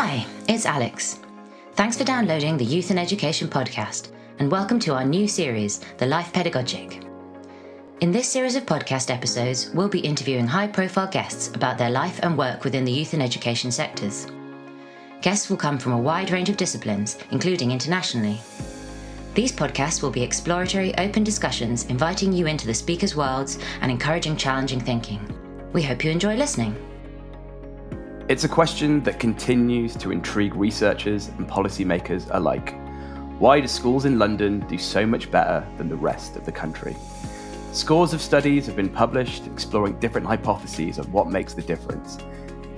Hi, it's Alex. Thanks for downloading the Youth and Education podcast, and welcome to our new series, The Life Pedagogic. In this series of podcast episodes, we'll be interviewing high profile guests about their life and work within the youth and education sectors. Guests will come from a wide range of disciplines, including internationally. These podcasts will be exploratory, open discussions inviting you into the speakers' worlds and encouraging challenging thinking. We hope you enjoy listening. It's a question that continues to intrigue researchers and policymakers alike. Why do schools in London do so much better than the rest of the country? Scores of studies have been published exploring different hypotheses of what makes the difference.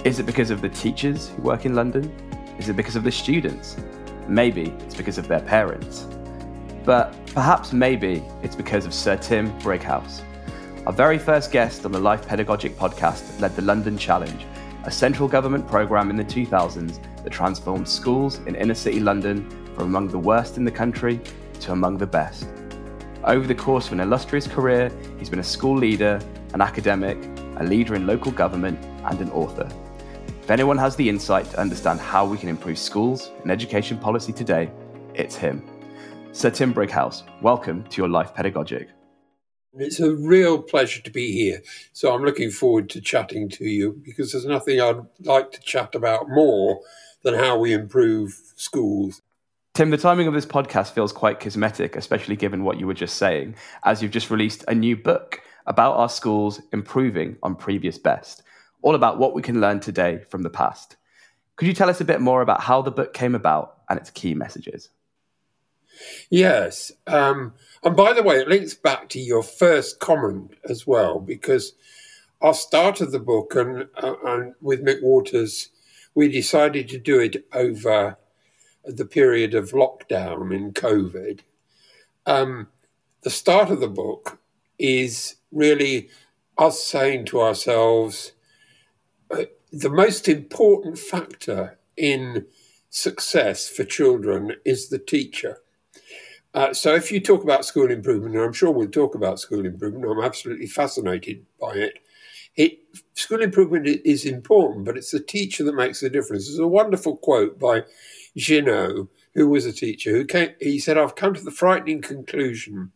Is it because of the teachers who work in London? Is it because of the students? Maybe it's because of their parents. But perhaps maybe it's because of Sir Tim Brighouse. Our very first guest on the Life Pedagogic podcast led the London Challenge, a central government programme in the 2000s that transformed schools in inner city London from among the worst in the country to among the best. Over the course of an illustrious career, he's been a school leader, an academic, a leader in local government, and an author. If anyone has the insight to understand how we can improve schools and education policy today, it's him. Sir Tim Brighouse, welcome to your Life Pedagogic. It's a real pleasure to be here. So I'm looking forward to chatting to you because there's nothing I'd like to chat about more than how we improve schools. Tim, the timing of this podcast feels quite cosmetic, especially given what you were just saying, as you've just released a new book about our schools improving on previous best, all about what we can learn today from the past. Could you tell us a bit more about how the book came about and its key messages? Yes. Um, and by the way, it links back to your first comment as well, because I started the book and, uh, and with Mick Waters, we decided to do it over the period of lockdown in COVID. Um, the start of the book is really us saying to ourselves, uh, the most important factor in success for children is the teacher. Uh, so if you talk about school improvement, and I'm sure we'll talk about school improvement, I'm absolutely fascinated by it. It school improvement is important, but it's the teacher that makes the difference. There's a wonderful quote by Ginott, who was a teacher, who came. He said, "I've come to the frightening conclusion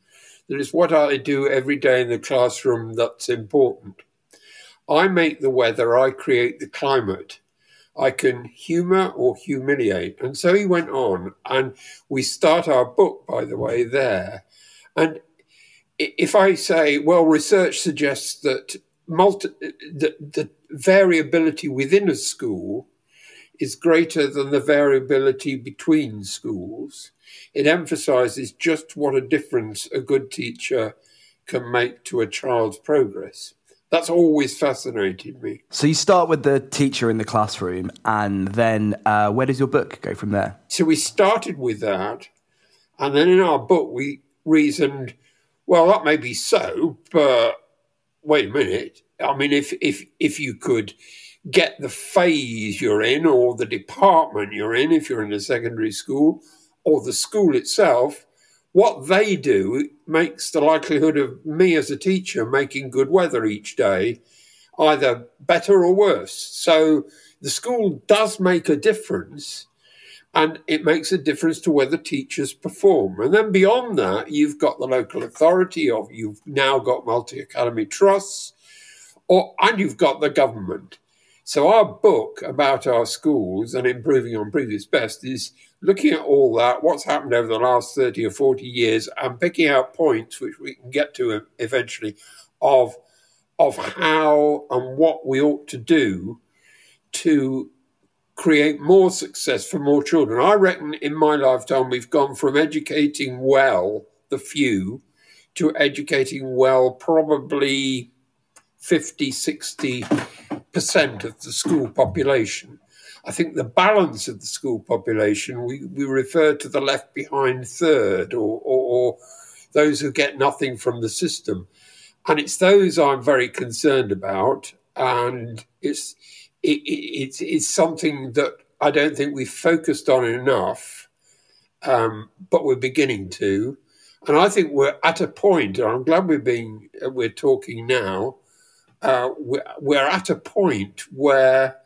that it's what I do every day in the classroom that's important. I make the weather, I create the climate." I can humor or humiliate. And so he went on, and we start our book, by the way, there. And if I say, well, research suggests that multi- the, the variability within a school is greater than the variability between schools, it emphasizes just what a difference a good teacher can make to a child's progress that's always fascinated me. So you start with the teacher in the classroom, and then uh, where does your book go from there? So we started with that, and then in our book we reasoned, well, that may be so, but wait a minute. I mean, if if if you could get the phase you're in, or the department you're in, if you're in a secondary school, or the school itself, what they do makes the likelihood of me as a teacher making good weather each day either better or worse. So the school does make a difference and it makes a difference to whether teachers perform. And then beyond that, you've got the local authority of you've now got multi academy trusts or and you've got the government. So our book about our schools and improving on previous best is looking at all that, what's happened over the last 30 or 40 years, and picking out points which we can get to eventually of, of how and what we ought to do to create more success for more children. I reckon in my lifetime we've gone from educating well the few to educating well probably 50, 60 percent of the school population. I think the balance of the school population, we, we refer to the left behind third or, or, or those who get nothing from the system. And it's those I'm very concerned about. And it's, it, it, it's, it's something that I don't think we've focused on enough, um, but we're beginning to. And I think we're at a point, and I'm glad we're being, we're talking now, uh, we're, at a point where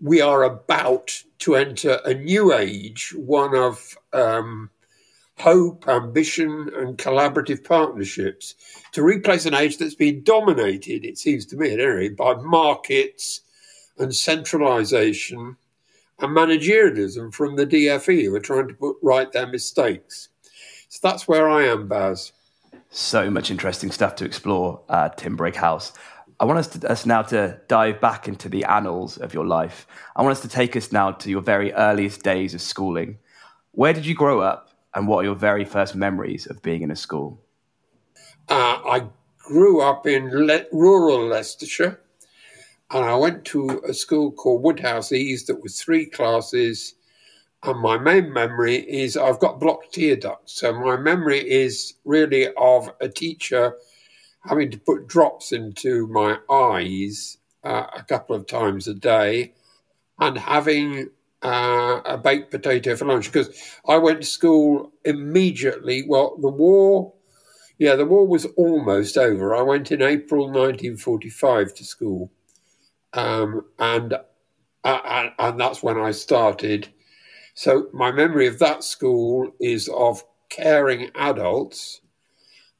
we are about to enter a new age, one of um, hope, ambition, and collaborative partnerships to replace an age that's been dominated, it seems to me at any rate, by markets and centralisation and managerialism from the DFE who are trying to put right their mistakes. So that's where I am, Baz. So much interesting stuff to explore, uh, Tim Brighouse. I want us, to, us now to dive back into the annals of your life. I want us to take us now to your very earliest days of schooling. Where did you grow up, and what are your very first memories of being in a school? Uh, I grew up in Le- rural Leicestershire, and I went to a school called Woodhouse Eaves that was three classes. And my main memory is I've got blocked tear ducts. So my memory is really of a teacher having to put drops into my eyes uh, a couple of times a day and having uh, a baked potato for lunch because I went to school immediately. Well, the war, yeah, the war was almost over. I went in April 1945 to school. Um, and, uh, and that's when I started. So my memory of that school is of caring adults.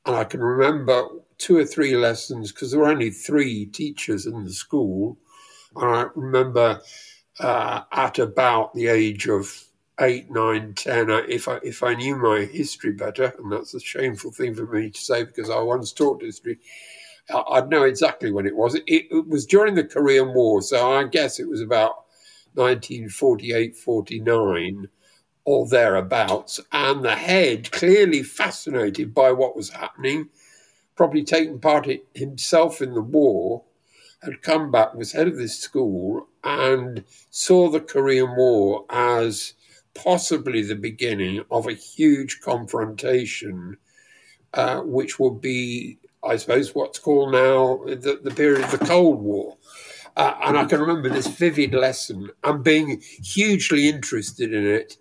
And I can remember two or three lessons because there were only three teachers in the school. And I remember uh, at about the age of eight, nine, ten, if I if I knew my history better, and that's a shameful thing for me to say because I once taught history, I'd know exactly when it was. It, it was during the Korean War, so I guess it was about 1948, 49 or thereabouts. And the head, clearly fascinated by what was happening, probably taken part himself in the war, had come back, was head of this school, and saw the Korean War as possibly the beginning of a huge confrontation, uh, which would be, I suppose, what's called now the, the period of the Cold War. Uh, and I can remember this vivid lesson and being hugely interested in it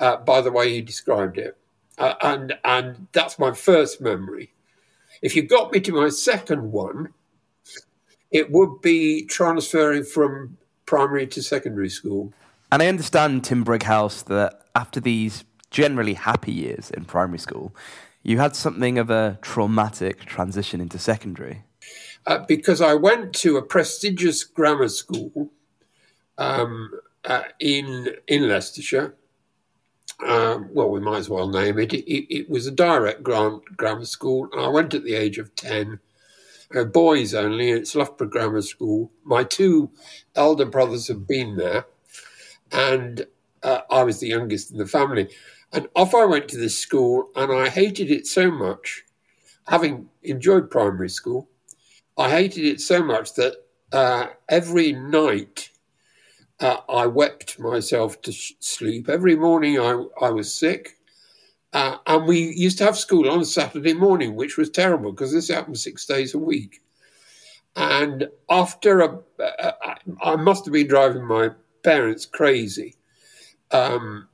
uh, by the way he described it. Uh, and, and that's my first memory. If you got me to my second one, it would be transferring from primary to secondary school. And I understand, Tim Brighouse, that after these generally happy years in primary school, you had something of a traumatic transition into secondary. Uh, because I went to a prestigious grammar school um, uh, in in Leicestershire. Um, well, we might as well name it. It, it was a direct grant grammar school, I went at the age of ten. Uh, boys only. It's Loughborough Grammar School. My two elder brothers have been there, and uh, I was the youngest in the family. And off I went to this school, and I hated it so much, having enjoyed primary school I hated it so much that uh, every night uh, I wept myself to sh- sleep. Every morning I, I was sick. Uh, and we used to have school on Saturday morning, which was terrible because this happened six days a week. And after a, uh, I must have been driving my parents crazy. Um,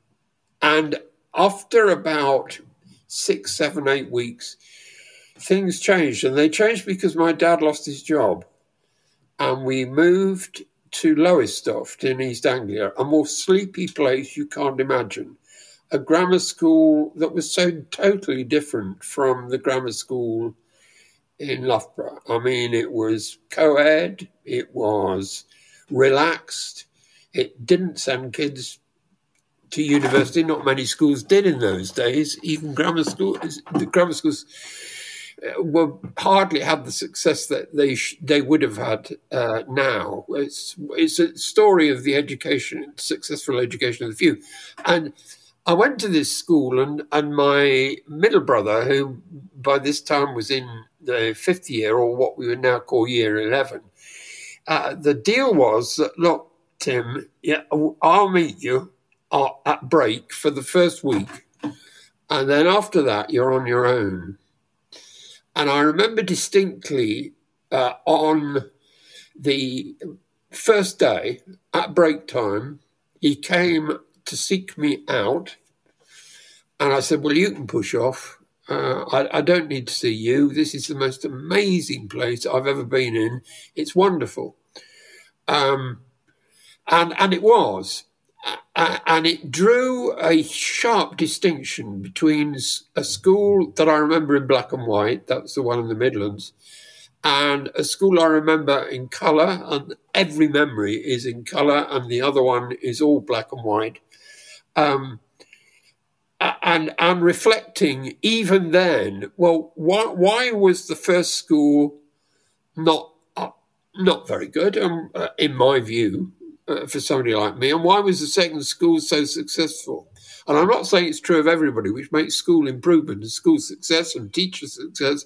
and after about six, seven, eight weeks, things changed, and they changed because my dad lost his job, and we moved to Lowestoft in East Anglia, a more sleepy place you can't imagine. A grammar school that was so totally different from the grammar school in Loughborough. I mean, it was co ed, it was relaxed, it didn't send kids to university. Not many schools did in those days. Even grammar schools, the grammar schools were hardly had the success that they sh- they would have had uh, now. It's it's a story of the education, successful education of the few, and I went to this school, and and my middle brother, who by this time was in the fifth year or what we would now call year eleven, uh, the deal was that look, Tim, yeah, I'll meet you uh, at break for the first week, and then after that you're on your own and I remember distinctly uh, on the first day at break time, he came to seek me out. And I said, Well, you can push off. Uh, I, I, don't need to see you. This is the most amazing place I've ever been in. It's wonderful. Um, And, and it was. And it drew a sharp distinction between a school that I remember in black and white, that's the one in the Midlands, and a school I remember in colour, and every memory is in colour, and the other one is all black and white. Um, and and reflecting even then, well, why why was the first school not uh, not very good, um, uh, in my view, uh, for somebody like me, and why was the second school so successful? And I'm not saying it's true of everybody, which makes school improvement and school success and teacher success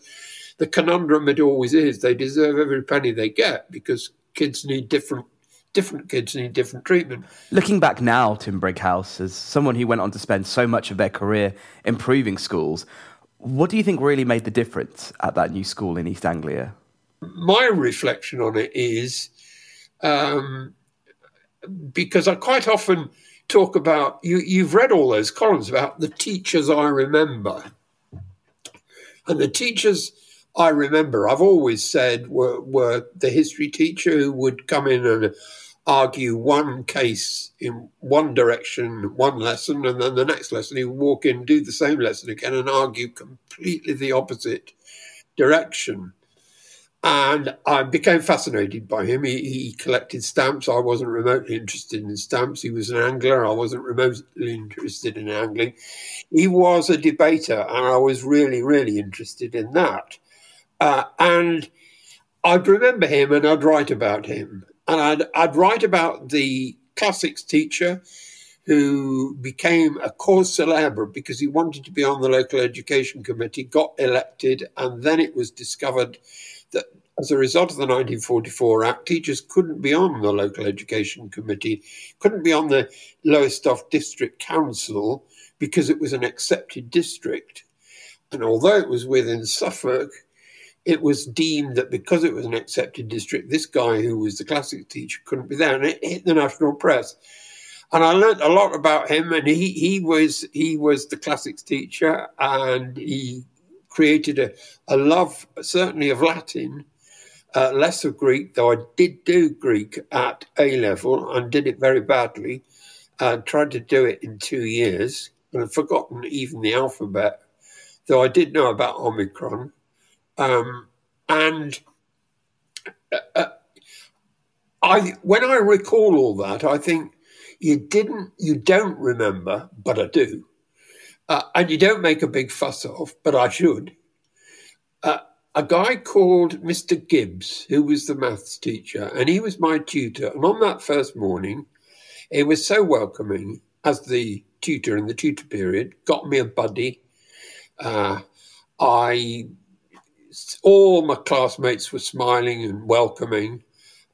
the conundrum it always is they deserve every penny they get because kids need different different kids need different treatment. Looking back now, Tim Brighouse, as someone who went on to spend so much of their career improving schools, what do you think really made the difference at that new school in East Anglia? My reflection on it is um, because I quite often talk about you. You've read all those columns about the teachers I remember, and the teachers I remember I've always said were, were the history teacher who would come in and argue one case in one direction, one lesson, and then the next lesson he would walk in, do the same lesson again, and argue completely the opposite direction. And I became fascinated by him. He, he, collected stamps. I wasn't remotely interested in stamps. He was an angler. I wasn't remotely interested in angling. He was a debater, and I was really, really interested in that. Uh, and I'd remember him and I'd write about him. And I'd, I'd write about the classics teacher who became a cause celebre because he wanted to be on the local education committee, got elected, and then it was discovered that as a result of the 1944 Act, teachers couldn't be on the local education committee, couldn't be on the Lowestoft District Council because it was an excepted district. And although it was within Suffolk, it was deemed that because it was an excepted district, this guy who was the classics teacher couldn't be there, and it hit the national press. And I learned a lot about him, and he he was he was the classics teacher, and he created a, a love certainly of Latin, uh, less of Greek, though I did do Greek at A level and did it very badly. Uh, tried to do it in two years and I'd forgotten even the alphabet, though I did know about Omicron. Um, and uh, uh, I, when I recall all that, I think you didn't, you don't remember, but I do, uh, and you don't make a big fuss of, but I should. Uh, a guy called Mr. Gibbs, who was the maths teacher, and he was my tutor. And on that first morning, he was so welcoming as the tutor in the tutor period, got me a buddy. Uh, I all my classmates were smiling and welcoming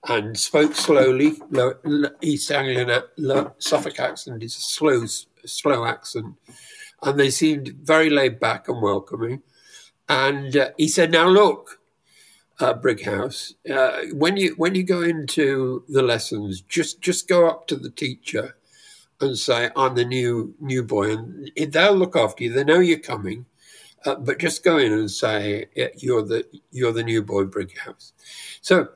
and spoke slowly. East Anglian Suffolk accent is a slow, slow accent. And they seemed very laid back and welcoming. And uh, he said, Now look, uh, Brighouse, uh, when you when you go into the lessons, just just go up to the teacher and say, "I'm the new new boy," and they'll look after you. They know you're coming, uh, but just go in and say you're the you're the new boy Brighouse. So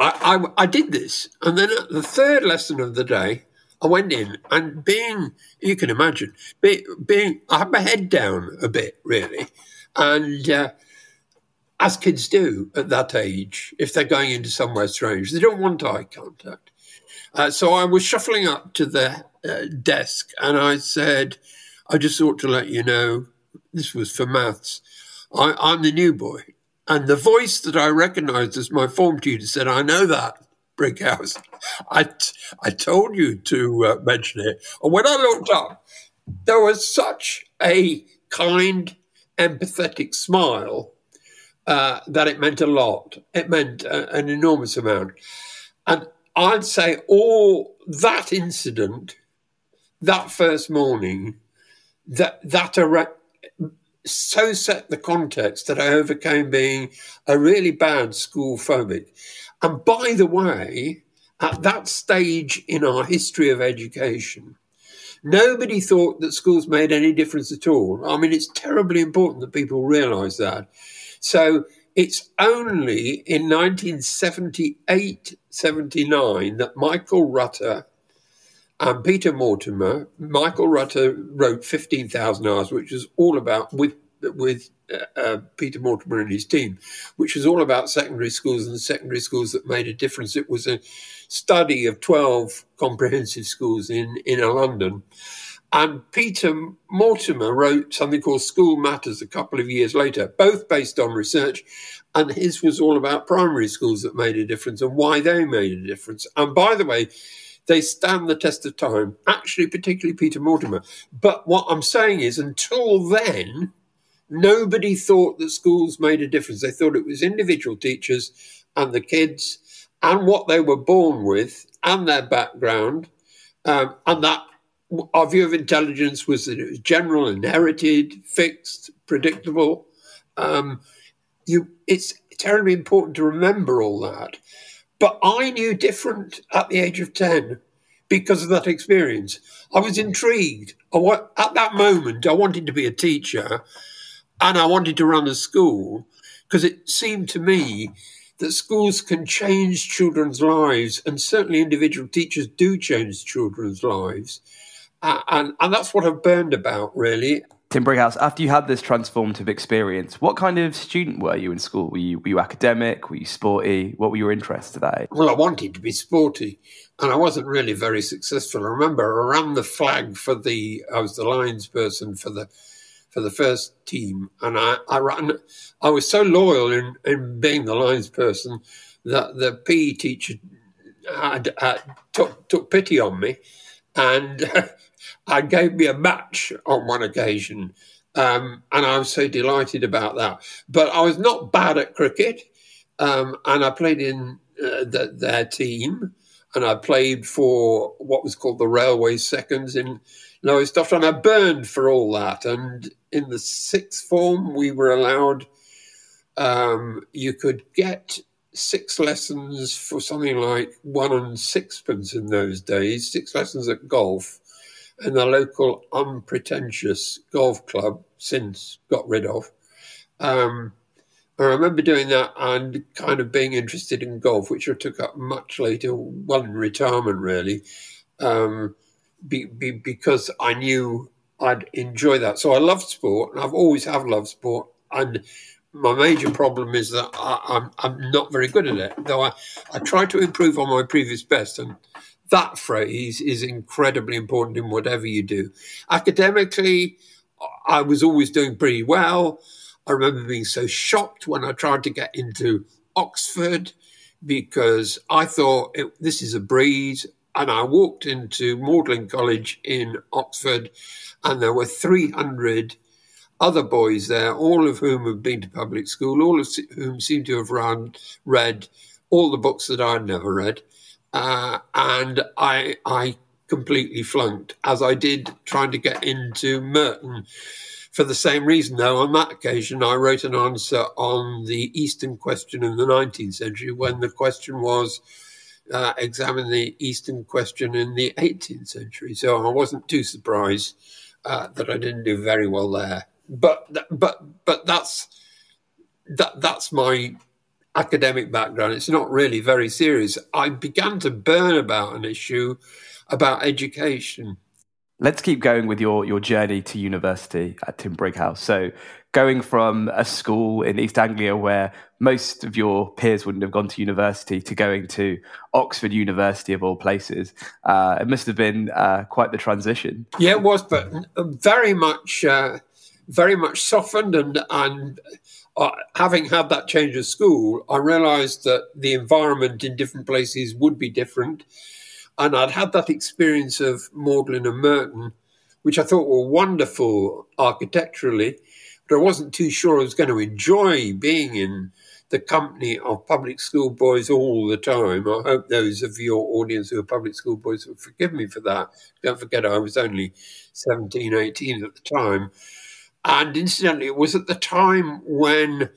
I, I, I did this, and then at the third lesson of the day, I went in and being you can imagine being, being I had my head down a bit really, and uh, as kids do at that age, if they're going into somewhere strange, they don't want eye contact. Uh, so I was shuffling up to the uh, desk and I said, I just ought to let you know this was for maths. I, I'm the new boy. And the voice that I recognized as my form tutor said, I know that, Brighouse. I, I told you to uh, mention it. And when I looked up, there was such a kind, empathetic smile uh, that it meant a lot. It meant uh, an enormous amount. And I'd say all that incident, that first morning, that that so set the context that I overcame being a really bad school phobic. And by the way, at that stage in our history of education, nobody thought that schools made any difference at all. I mean, it's terribly important that people realize that. So it's only in 1978 79 that Michael Rutter and Peter Mortimore, Michael Rutter wrote 15,000 Hours, which was all about, with, with uh, uh, Peter Mortimore and his team, which was all about secondary schools and the secondary schools that made a difference. It was a study of 12 comprehensive schools in, in London. And Peter Mortimore wrote something called School Matters a couple of years later, both based on research. And his was all about primary schools that made a difference and why they made a difference. And by the way, they stand the test of time, actually, particularly Peter Mortimore. But what I'm saying is, until then, nobody thought that schools made a difference. They thought it was individual teachers and the kids and what they were born with and their background. Um, and that our view of intelligence was that it was general, inherited, fixed, predictable. Um, you, it's terribly important to remember all that. But I knew different at the age of 10 because of that experience. I was intrigued. I, at that moment, I wanted to be a teacher and I wanted to run a school because it seemed to me that schools can change children's lives, and certainly individual teachers do change children's lives. Uh, and, and that's what I've burned about, really. Tim Brighouse, after you had this transformative experience, what kind of student were you in school? Were you, were you academic? Were you sporty? What were your interests today? Well, I wanted to be sporty, and I wasn't really very successful. I remember I ran the flag for the, I was the lines person for the for the first team, and I, I ran. I was so loyal in, in being the lines person that the PE teacher had, had took took pity on me, and and gave me a match on one occasion. Um, and I was so delighted about that. But I was not bad at cricket, um, and I played in uh, the, their team, and I played for what was called the Railway Seconds in Lowestoft, and I burned for all that. And in the sixth form, we were allowed, um, you could get six lessons for something like one and sixpence in those days, six lessons at golf in the local unpretentious golf club, since got rid of. Um, I remember doing that and kind of being interested in golf, which I took up much later, in retirement really, um, be, be, because I knew I'd enjoy that. So I love sport, and I've always have loved sport. And my major problem is that I, am I'm, I'm not very good at it, though I, I try to improve on my previous best. And that phrase is incredibly important in whatever you do. Academically, I was always doing pretty well. I remember being so shocked when I tried to get into Oxford because I thought it, this is a breeze. And I walked into Magdalen College in Oxford, and there were 300 other boys there, all of whom had been to public school, all of whom seemed to have run, read all the books that I'd never read. Uh, and I, I completely flunked, as I did trying to get into Merton. For the same reason, though, on that occasion, I wrote an answer on the Eastern question in the 19th century when the question was uh, examine the Eastern question in the 18th century. So I wasn't too surprised uh, that I didn't do very well there. But but but that's that that's my academic background, it's not really very serious. I began to burn about an issue about education. Let's keep going with your, your journey to university at Tim Brighouse. So, going from a school in East Anglia where most of your peers wouldn't have gone to university to going to Oxford University of all places, uh, it must have been uh, quite the transition. Yeah, it was, but very much, uh, very much softened and and uh, having had that change of school, I realized that the environment in different places would be different. And I'd had that experience of Magdalen and Merton, which I thought were wonderful architecturally, but I wasn't too sure I was going to enjoy being in the company of public school boys all the time. I hope those of your audience who are public school boys will forgive me for that. Don't forget, I was only 17, 18 at the time. And incidentally, it was at the time when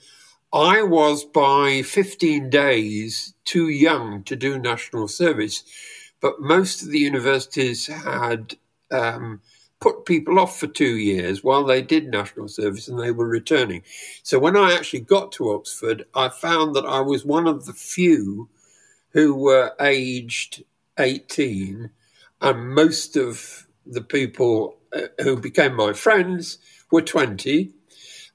I was by 15 days too young to do national service, but most of the universities had um, put people off for two years while they did national service and they were returning. So when I actually got to Oxford, I found that I was one of the few who were aged 18, and most of the people uh, who became my friends were 20.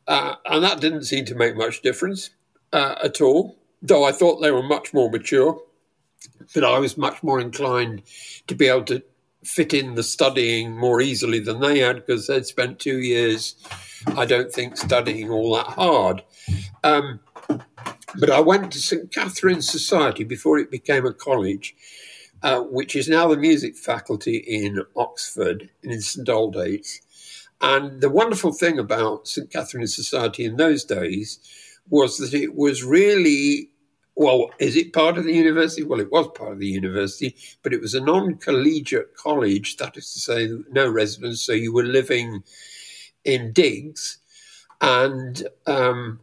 Uh, and that didn't seem to make much difference uh, at all, though I thought they were much more mature. But I was much more inclined to be able to fit in the studying more easily than they had because they'd spent two years, I don't think, studying all that hard. Um, but I went to St Catherine's Society before it became a college, uh, which is now the music faculty in Oxford in St Aldate's. And the wonderful thing about St Catherine's Society in those days was that it was really well, is it part of the university? Well, it was part of the university, but it was a non collegiate college, that is to say, no residence. So you were living in digs. And um,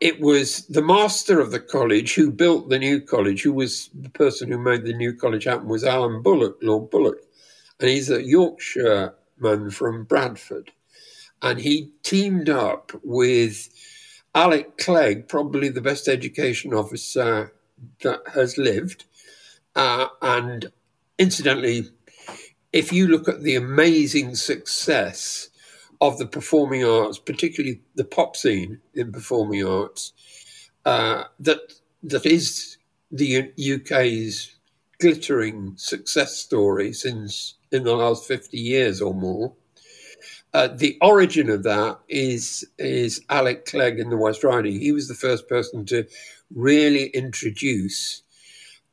it was the master of the college who built the new college, who was the person who made the new college happen, was Alan Bullock, Lord Bullock. And he's a Yorkshire man from Bradford. And he teamed up with Alec Clegg, probably the best education officer that has lived. Uh, and incidentally, if you look at the amazing success of the performing arts, particularly the pop scene in performing arts, uh, that that is the UK's glittering success story since in the last 50 years or more. Uh, the origin of that is is Alec Clegg in the West Riding. He was the first person to really introduce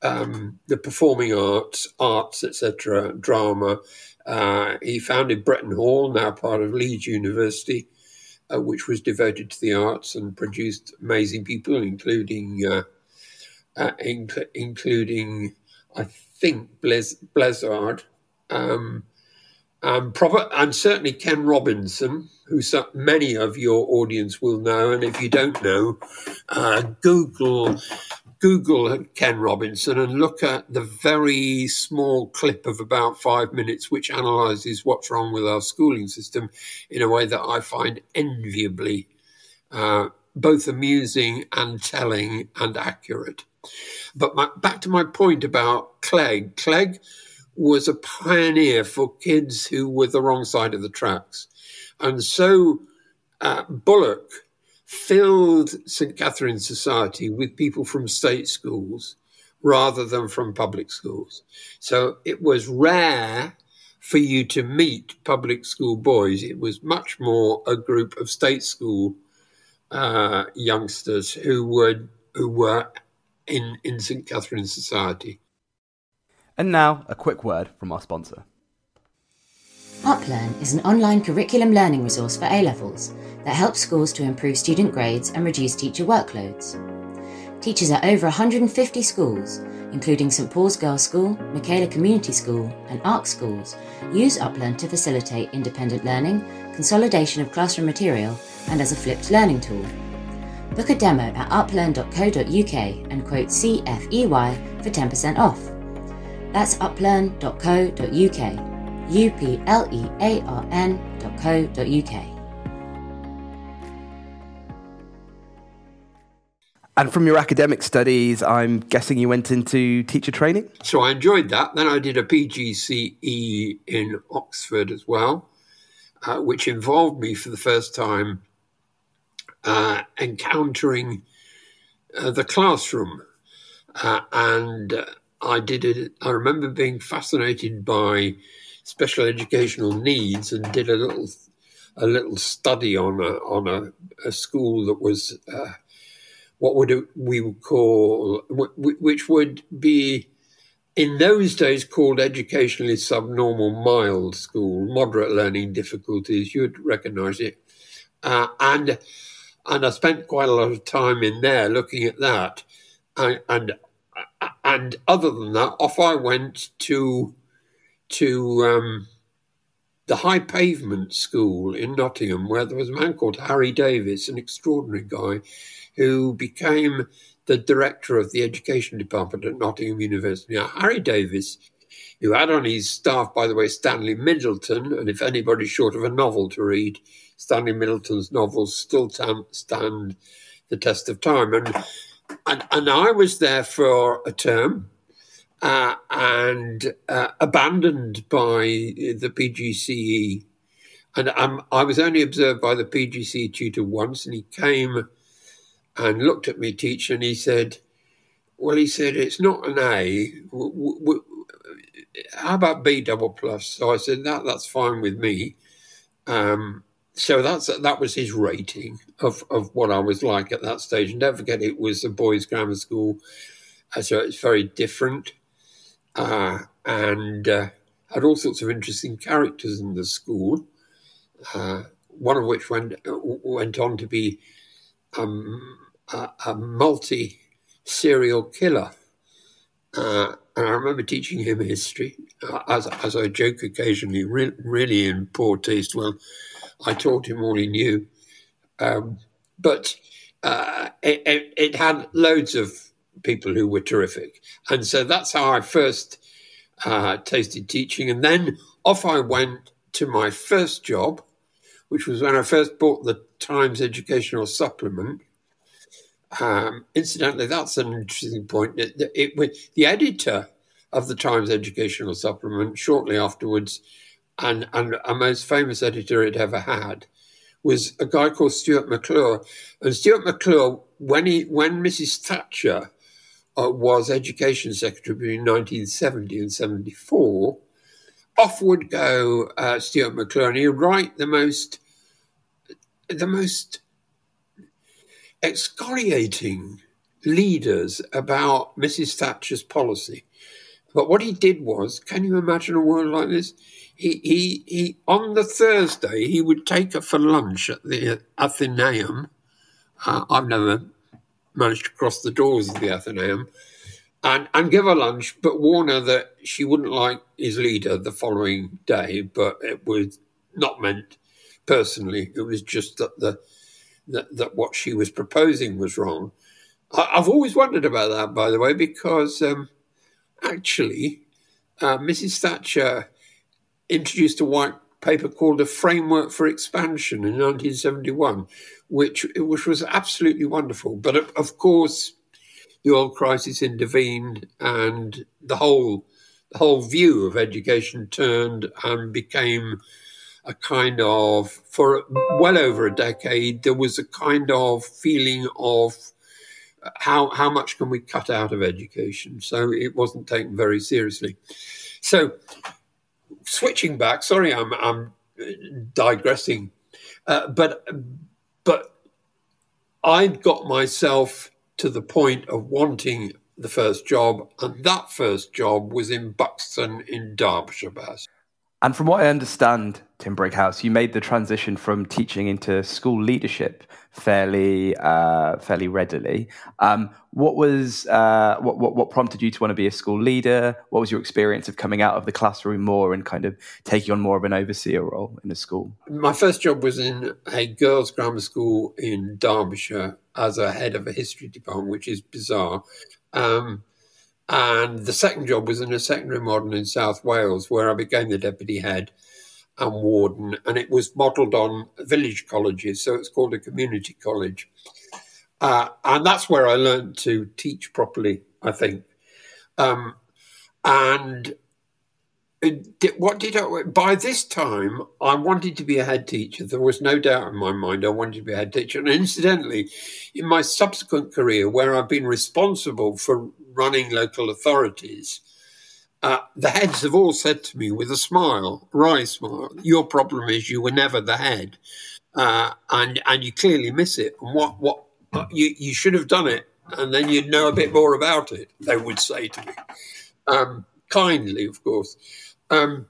um, the performing arts, arts, etc., drama. Uh, he founded Bretton Hall, now part of Leeds University, uh, which was devoted to the arts and produced amazing people, including uh, uh inc- including I think Blaz- Blizzard. Um, um, proper, and certainly Ken Robinson, who many of your audience will know. And if you don't know, uh, Google Google Ken Robinson and look at the very small clip of about five minutes, which analyzes what's wrong with our schooling system in a way that I find enviably uh, both amusing and telling and accurate. But my, back to my point about Clegg. Clegg was a pioneer for kids who were the wrong side of the tracks. And so uh, Bullock filled St. Catherine's Society with people from state schools rather than from public schools. So it was rare for you to meet public school boys. It was much more a group of state school uh, youngsters who were who were in, in St. Catherine's Society. And now, a quick word from our sponsor. UpLearn is an online curriculum learning resource for A levels that helps schools to improve student grades and reduce teacher workloads. Teachers at over 150 schools, including St Paul's Girls' School, Michaela Community School, and Ark schools, use UpLearn to facilitate independent learning, consolidation of classroom material, and as a flipped learning tool. Book a demo at uplearn.co.uk and quote CFEY for 10% off. That's uplearn.co.uk. U P L E A R N.co.uk. And from your academic studies, I'm guessing you went into teacher training? So I enjoyed that. Then I did a PGCE in Oxford as well, uh, which involved me for the first time uh, encountering uh, the classroom. Uh, and uh, I did it. I remember being fascinated by special educational needs and did a little a little study on a on a, a school that was uh, what would we would call which would be in those days called educationally subnormal mild school, moderate learning difficulties. You'd recognise it, uh, and and I spent quite a lot of time in there looking at that, and and other than that, off I went to to um, the High Pavement School in Nottingham, where there was a man called Harry Davis, an extraordinary guy, who became the director of the education department at Nottingham University. Now, Harry Davis who had on his staff, by the way, Stanley Middleton. And if anybody's short of a novel to read, Stanley Middleton's novels still stand the test of time. And, and, and I was there for a term uh, and uh, abandoned by the PGCE. And um, I was only observed by the PGCE tutor once, and he came and looked at me teach, and he said, "Well, he said it's not an A. W- w- how about B double plus?" So I said, "That that's fine with me." Um, so that's that was his rating of of what I was like at that stage. And don't forget, it was a boys' grammar school, uh, so it's very different uh, and uh, had all sorts of interesting characters in the school. Uh, one of which went went on to be um, a, a multi serial killer. Uh, and I remember teaching him history, uh, as, as I joke occasionally, re- really in poor taste. Well, I taught him all he knew. Um, but uh, it, it, it, had loads of people who were terrific. And so that's how I first uh, tasted teaching. And then off I went to my first job, which was when I first bought the Times Educational Supplement. Um, incidentally, that's an interesting point. It, it, it, the editor of the Times Educational Supplement, shortly afterwards, and, and a most famous editor it ever had, was a guy called Stuart Maclure. And Stuart Maclure, when he when Mrs. Thatcher uh, was Education Secretary between 1970 and 74, off would go uh, Stuart Maclure. And He would write the most, the most excoriating leaders about Mrs. Thatcher's policy. But what he did was, can you imagine a world like this? He, he, he, on the Thursday, he would take her for lunch at the Athenaeum. Uh, I've never managed to cross the doors of the Athenaeum and, and give her lunch, but warn her that she wouldn't like his leader the following day, but it was not meant personally. It was just that the that, that what she was proposing was wrong. I, have always wondered about that, by the way, because um, actually, uh, Mrs. Thatcher introduced a white paper called A Framework for Expansion in 1971, which, which was absolutely wonderful. But of, course, the oil crisis intervened and the whole, the whole view of education turned and became a kind of, for well over a decade, there was a kind of feeling of uh, how, how much can we cut out of education? So it wasn't taken very seriously. So switching back, sorry, I'm, I'm digressing, uh, but but I got myself to the point of wanting the first job, and that first job was in Buxton in Derbyshire. And from what I understand, Tim Brighouse, you made the transition from teaching into school leadership fairly uh, fairly readily. Um, what was uh, what, what, what prompted you to want to be a school leader? What was your experience of coming out of the classroom more and kind of taking on more of an overseer role in a school? My first job was in a girls' grammar school in Derbyshire as a head of a history department, which is bizarre. Um, and the second job was in a secondary modern in South Wales, where I became the deputy head and warden. And it was modelled on village colleges, so it's called a community college. Uh, and that's where I learned to teach properly, I think. Um, and what did I? By this time, I wanted to be a head teacher. There was no doubt in my mind I wanted to be a head teacher. And incidentally, in my subsequent career, where I've been responsible for running local authorities, uh, the heads have all said to me with a smile, wry smile, "Your problem is you were never the head, uh, and and you clearly miss it. And what what you you should have done it, and then you'd know a bit more about it." They would say to me, um, kindly, of course. Um,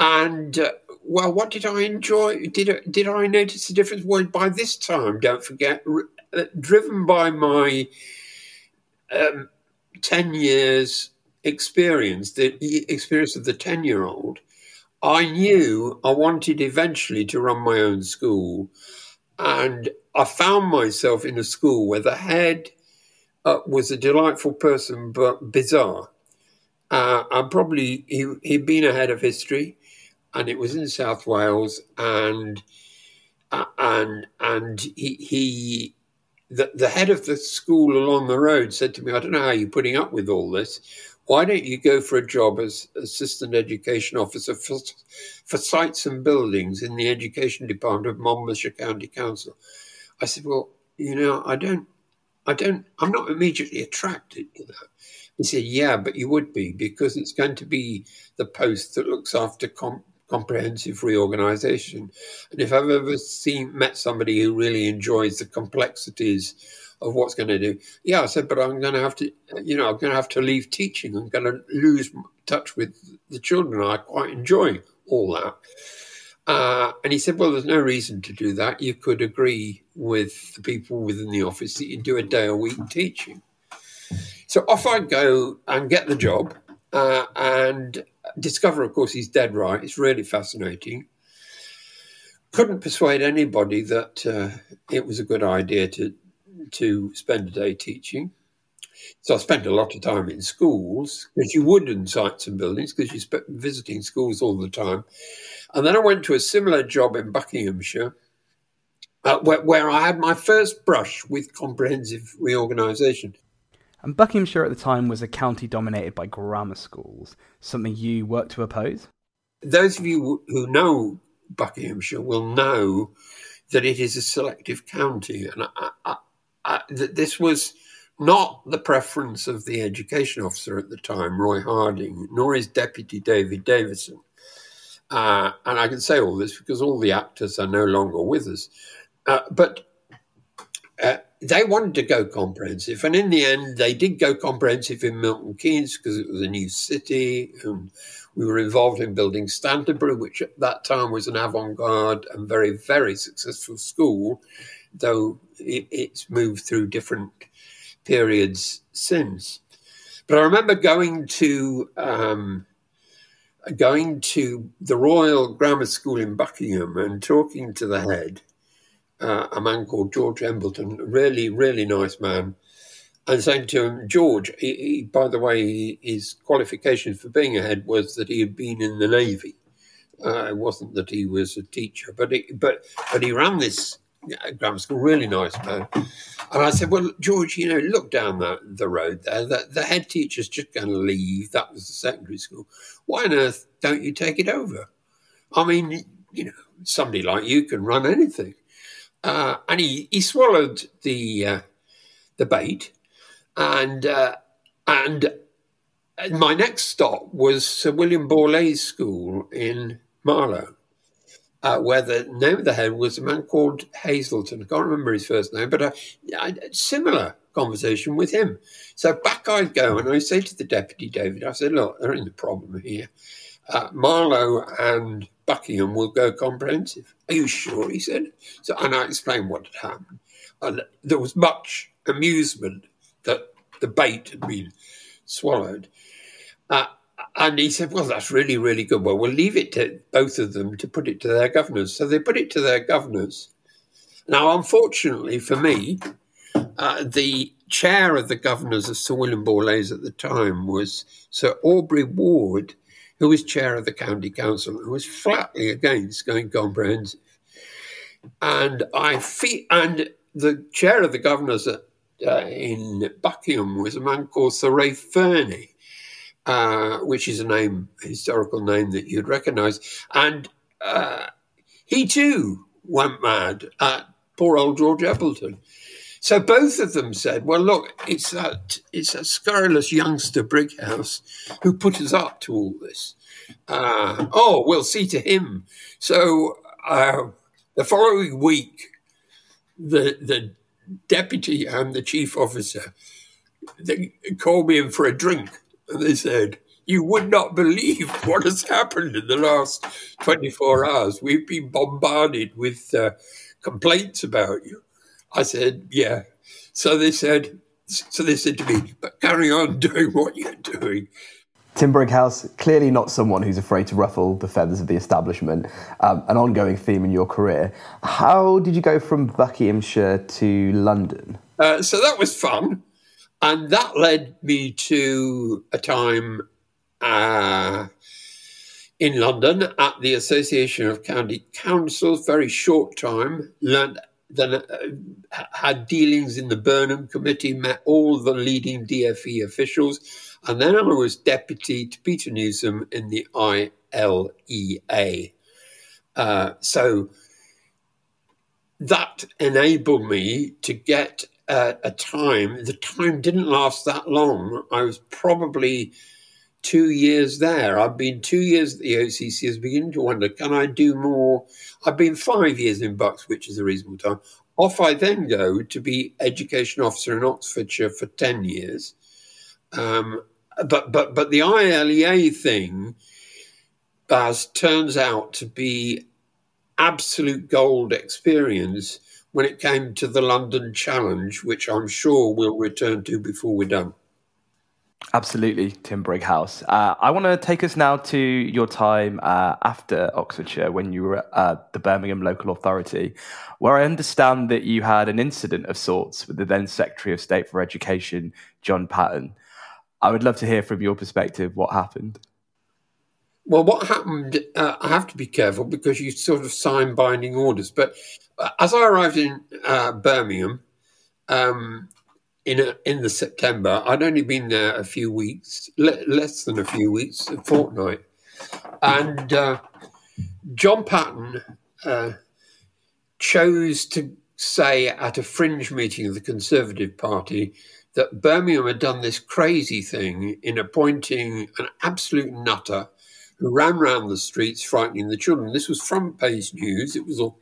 and uh, well, what did I enjoy? Did did I notice the difference? Well, by this time, don't forget, uh, driven by my um, ten years experience, the experience of the ten year old, I knew I wanted eventually to run my own school, and I found myself in a school where the head uh, was a delightful person but bizarre Uh, and probably he, he'd been ahead of history, and it was in South Wales, and uh, and and he, he the, the head of the school along the road said to me, I don't know how you're putting up with all this. Why don't you go for a job as assistant education officer for, for sites and buildings in the education department of Monmouthshire County Council? I said, Well, you know, I don't, I don't, I'm not immediately attracted to that. He said, Yeah, but you would be because it's going to be the post that looks after com- comprehensive reorganization. And if I've ever seen met somebody who really enjoys the complexities of what's going to do, yeah, I said, but I'm going to have to, you know, I'm going to have to leave teaching. I'm going to lose touch with the children. I quite enjoy all that. Uh, and he said, well, there's no reason to do that. You could agree with the people within the office that you do a day a week teaching. So off I go and get the job. Uh, and discover, of course, he's dead right. It's really fascinating. Couldn't persuade anybody that uh, it was a good idea to to spend a day teaching. So I spent a lot of time in schools because you would in sites and buildings because you spent visiting schools all the time. And then I went to a similar job in Buckinghamshire uh, where, where I had my first brush with comprehensive reorganisation. And Buckinghamshire at the time was a county dominated by grammar schools, something you worked to oppose? Those of you who know Buckinghamshire will know that it is a selective county. And I, I, I, this was not the preference of the education officer at the time, Roy Harding, nor his deputy, David Davison. Uh, and I can say all this because all the actors are no longer with us. Uh, but uh, they wanted to go comprehensive, and in the end, they did go comprehensive in Milton Keynes because it was a new city, and we were involved in building Stantonbury, which at that time was an avant-garde and very, very successful school, though it, it's moved through different periods since. But I remember going to um, going to the Royal Grammar School in Buckingham and talking to the head uh, a man called George Embleton, really, really nice man, and saying to him, George, he, he, by the way, his qualifications for being a head was that he had been in the Navy. Uh, it wasn't that he was a teacher, but he, but but he ran this grammar school, really nice man. And I said, well, George, you know, look down the, the road there. The, the head teacher's just going to leave. That was the secondary school. Why on earth don't you take it over? I mean, you know, somebody like you can run anything. Uh, and he, he swallowed the uh, the bait, and uh, and my next stop was Sir William Borlase School in Marlow, uh, where the name of the head was a man called Hazelton. I can't remember his first name, but a, a similar conversation with him. So back I'd go, and I say to the deputy David, I said, "Look, there is a problem here. Uh, Marlow and Buckingham will go comprehensive. Are you sure? He said. So, and I explained what had happened. And there was much amusement that the bait had been swallowed. Uh, and he said, Well, that's really, really good. Well, we'll leave it to both of them to put it to their governors. So they put it to their governors. Now, unfortunately for me, uh, the chair of the governors of Sir William Borlase at the time was Sir Aubrey Ward, who was chair of the county council and was flatly against going comprehensive. And I feel, and the chair of the governors at, uh, in Buckingham was a man called Sir Ralph Verney, uh, which is a name, a historical name that you'd recognise. And uh, he too went mad at poor old George Embleton. So both of them said, "Well, look, it's that it's a scurrilous youngster Brighouse who put us up to all this. Uh, oh, we'll see to him." So uh, the following week, the the deputy and the chief officer they called me in for a drink, and they said, "You would not believe what has happened in the last twenty four hours. We've been bombarded with uh, complaints about you." I said, yeah. So they said, so they said to me, but carry on doing what you're doing. Tim Brighouse, clearly not someone who's afraid to ruffle the feathers of the establishment, um, an ongoing theme in your career. How did you go from Buckinghamshire to London? Uh, so that was fun. And that led me to a time uh, in London at the Association of County Councils, very short time, learned then uh, had dealings in the Burnham Committee, met all the leading DFE officials, and then I was deputy to Peter Newsam in the ILEA. Uh, so that enabled me to get uh, a time. The time didn't last that long. I was probably two years there. I've been two years at the OCC. I beginning to wonder, can I do more? I've been five years in Bucks, which is a reasonable time. Off I then go to be education officer in Oxfordshire for 10 years. Um, but, but, but the ILEA thing, Baz, turns out to be absolute gold experience when it came to the London Challenge, which I'm sure we'll return to before we're done. Absolutely, Tim Brighouse. Uh, I want to take us now to your time uh, after Oxfordshire when you were at uh, the Birmingham Local Authority, where I understand that you had an incident of sorts with the then Secretary of State for Education, John Patten. I would love to hear from your perspective what happened. Well, what happened, uh, I have to be careful because you sort of sign binding orders. But uh, as I arrived in uh, Birmingham um, in, a, in the September, I'd only been there a few weeks, le- less than a few weeks, a fortnight. And uh, John Patten uh, chose to say at a fringe meeting of the Conservative Party that Birmingham had done this crazy thing in appointing an absolute nutter who ran around the streets frightening the children. This was front page news. It was all,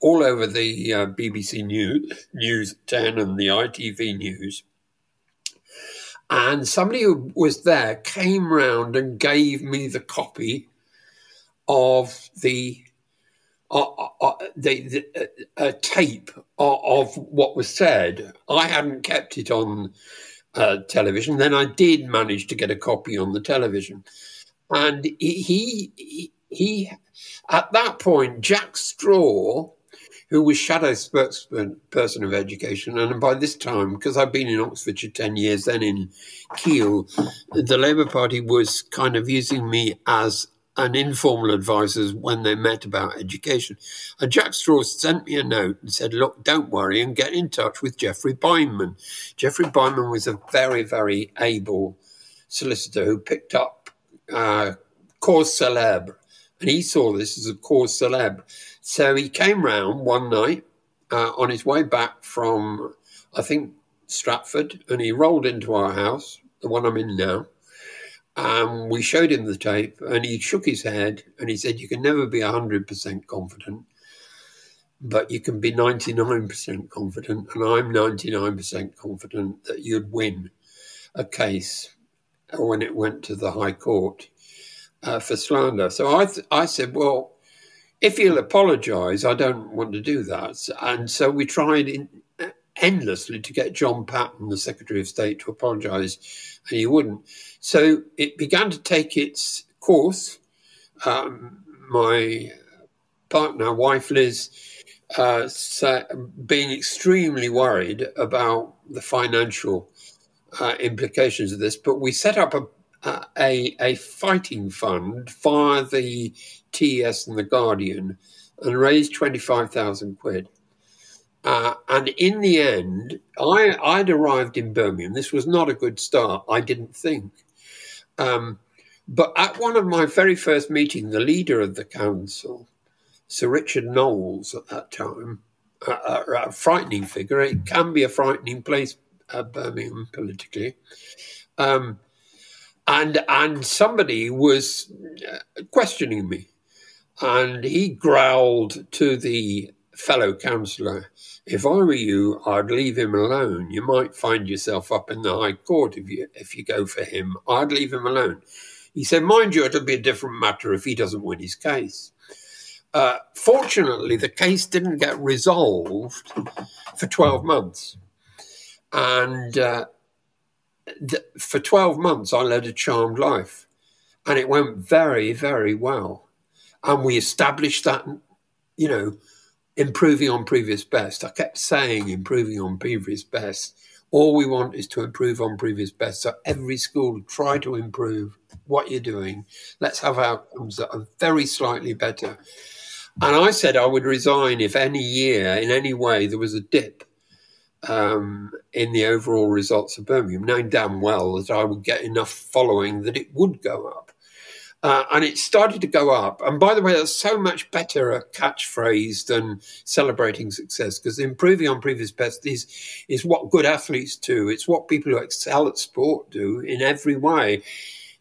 all over the uh, BBC News, News 10 and the ITV News. And somebody who was there came round and gave me the copy of the uh, uh, uh the, the uh, tape of, of, what was said. I hadn't kept it on uh, television. Then I did manage to get a copy on the television and he, he, he at that point, Jack Straw, who was shadow spokesperson of education, and by this time, because I've been in Oxfordshire 10 years, then in Keele, the Labour Party was kind of using me as an informal advisor when they met about education. And Jack Straw sent me a note and said, Look, don't worry and get in touch with Geoffrey Bindman. Geoffrey Bindman was a very, very able solicitor who picked up uh, cause celebre, and he saw this as a cause celebre. So he came round one night uh, on his way back from, I think, Stratford, and he rolled into our house, the one I'm in now. And we showed him the tape, and he shook his head and he said, You can never be 100% confident, but you can be 99% confident. And I'm 99% confident that you'd win a case when it went to the High Court uh, for slander. So I, th- I said, well, if he'll apologise, I don't want to do that. And so we tried in, endlessly to get John Patten, the Secretary of State, to apologise, and he wouldn't. So it began to take its course. Um, my partner, wife Liz, uh, being extremely worried about the financial uh, implications of this, but we set up a, a, a fighting fund via the TES and the Guardian and raised 25,000 quid. Uh, and in the end, I, I'd arrived in Birmingham. This was not a good start, I didn't think. Um, but at one of my very first meetings, the leader of the council, Sir Richard Knowles at that time, a, a, a frightening figure. It can be a frightening place uh, Birmingham politically. Um, and and somebody was uh, questioning me, and he growled to the fellow councillor, "If I were you, I'd leave him alone. You might find yourself up in the High Court if you if you go for him. I'd leave him alone." He said, "Mind you, it'll be a different matter if he doesn't win his case." Uh, fortunately, the case didn't get resolved for 12 months. And uh, for 12 months, I led a charmed life. And it went very, very well. And we established that, you know, improving on previous best. I kept saying improving on previous best. All we want is to improve on previous best. So every school try to improve what you're doing. Let's have outcomes that are very slightly better. And I said I would resign if any year, in any way, there was a dip um, in the overall results of Birmingham, knowing damn well that I would get enough following that it would go up. Uh, and it started to go up. And by the way, that's so much better a catchphrase than celebrating success because improving on previous best is, is what good athletes do. It's what people who excel at sport do in every way.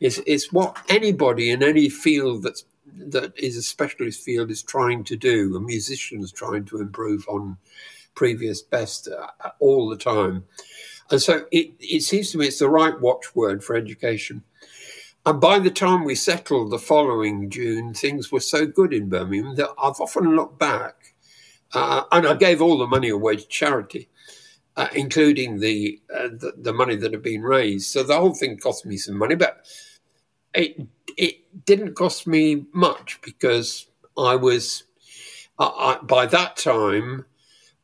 It's, it's what anybody in any field that's, that is a specialist field is trying to do. A musician is trying to improve on previous best uh, all the time. And so it, it seems to me it's the right watchword for education. And by the time we settled the following June, things were so good in Birmingham that I've often looked back, uh, and I gave all the money away to charity, uh, including the, uh, the, the money that had been raised. So the whole thing cost me some money, but it it didn't cost me much because I was I, by that time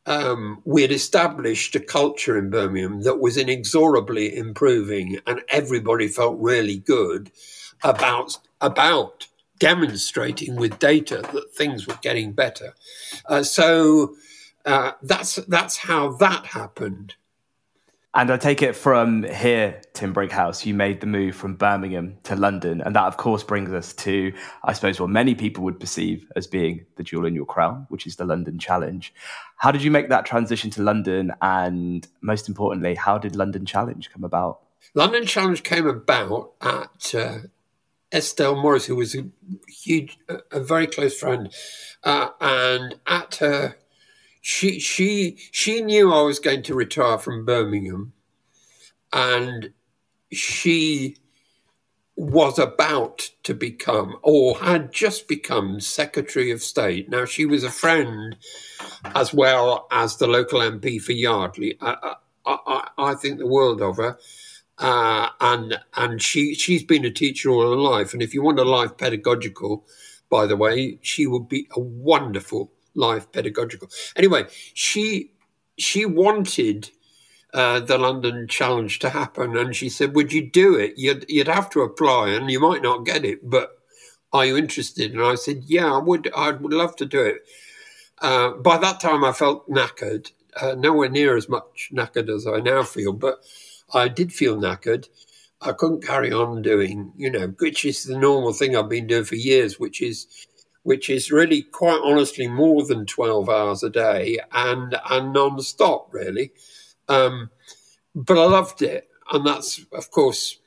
um, we had established a culture in Birmingham that was inexorably improving, and everybody felt really good about about demonstrating with data that things were getting better. Uh, so uh, that's that's how that happened. And I take it from here, Tim Brighouse, you made the move from Birmingham to London. And that, of course, brings us to, I suppose, what many people would perceive as being the jewel in your crown, which is the London Challenge. How did you make that transition to London? And most importantly, how did London Challenge come about? London Challenge came about at uh, Estelle Morris, who was a huge, a very close friend. Uh, and at her she she she knew I was going to retire from Birmingham, and she was about to become or had just become Secretary of State. Now she was a friend as well as the local MP for Yardley. I, I, I think the world of her. Uh, and and she she's been a teacher all her life. And if you want a life pedagogical, by the way, she would be a wonderful life pedagogical. Anyway, she she wanted uh, the London Challenge to happen, and she said, "Would you do it? You'd you'd have to apply, and you might not get it, but are you interested?" And I said, "Yeah, I would. I would love to do it." Uh, by that time, I felt knackered, uh, nowhere near as much knackered as I now feel, but I did feel knackered. I couldn't carry on doing, you know, which is the normal thing I've been doing for years, which is which is really quite honestly more than 12 hours a day and, and non stop, really. Um, but I loved it. And that's, of course,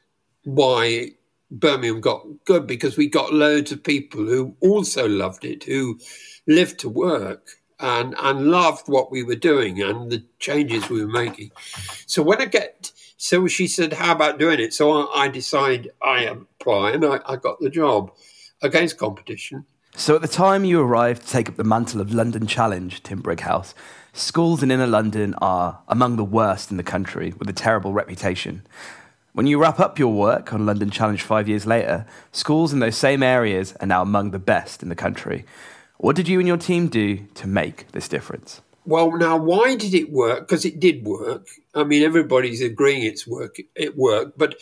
why Birmingham got good because we got loads of people who also loved it, who lived to work and, and loved what we were doing and the changes we were making. So when I get, so she said, How about doing it? So I, I decide I apply and I, I got the job against competition. So at the time you arrived to take up the mantle of London Challenge, Tim Brighouse, schools in inner London are among the worst in the country with a terrible reputation. When you wrap up your work on London Challenge five years later, schools in those same areas are now among the best in the country. What did you and your team do to make this difference? Well, now, why did it work? Because it did work. I mean, everybody's agreeing it's work. It worked, but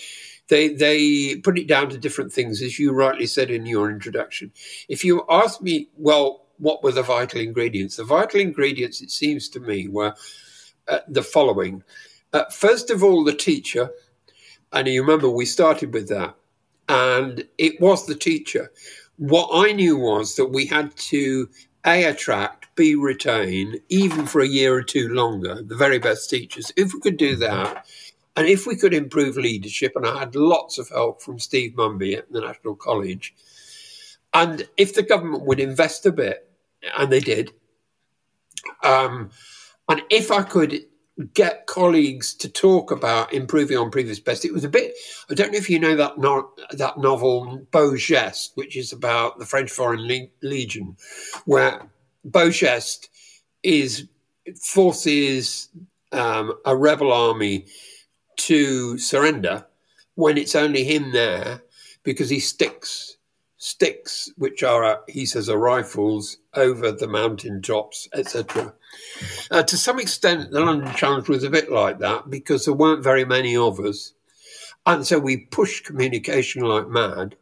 they they put it down to different things, as you rightly said in your introduction. If you ask me, well, what were the vital ingredients? The vital ingredients, it seems to me, were uh, the following. Uh, first of all, the teacher, and you remember we started with that, and it was the teacher. What I knew was that we had to a attract, b retain, even for a year or two longer, the very best teachers. If we could do that and if we could improve leadership, and I had lots of help from Steve Munby at the National College, and if the government would invest a bit, and they did, um, and if I could get colleagues to talk about improving on previous best, it was a bit. I don't know if you know that no, that novel Beau which is about the French Foreign Le- Legion, where Beau is forces um, a rebel army to surrender when it's only him there because he sticks sticks, which are, uh, he says, are rifles over the mountain tops, etc. Uh, to some extent, the London Challenge was a bit like that because there weren't very many of us. And so we pushed communication like mad.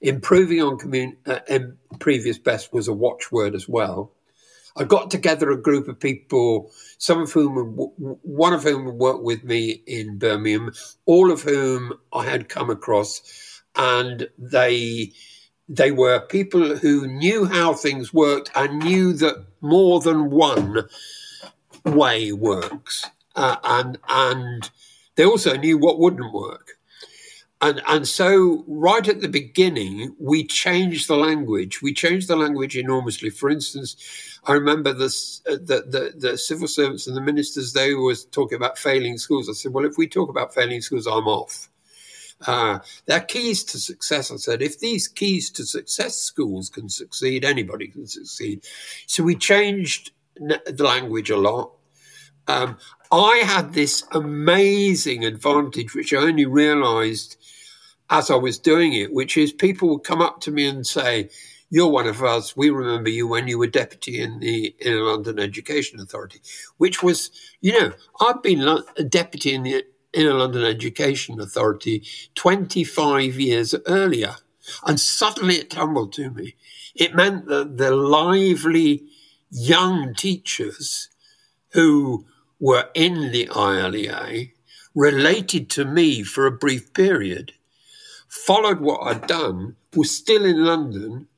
Improving on commun- uh, previous best was a watchword as well. I got together a group of people, some of whom, one of whom worked with me in Birmingham, all of whom I had come across, and they they were people who knew how things worked and knew that more than one way works, uh, and and they also knew what wouldn't work. And, and so, right at the beginning, we changed the language. We changed the language enormously. For instance, I remember this, uh, the, the, the civil servants and the ministers, they were talking about failing schools. I said, well, if we talk about failing schools, I'm off. Uh, they're keys to success. I said, if these keys to success schools can succeed, anybody can succeed. So we changed the language a lot. Um, I had this amazing advantage, which I only realized as I was doing it, which is people would come up to me and say, You're one of us. We remember you when you were deputy in the Inner London Education Authority, which was, you know, I've been a deputy in the Inner London Education Authority 25 years earlier. And suddenly it tumbled to me. It meant that the lively young teachers who were in the ILEA related to me for a brief period, followed what I'd done, was still in London.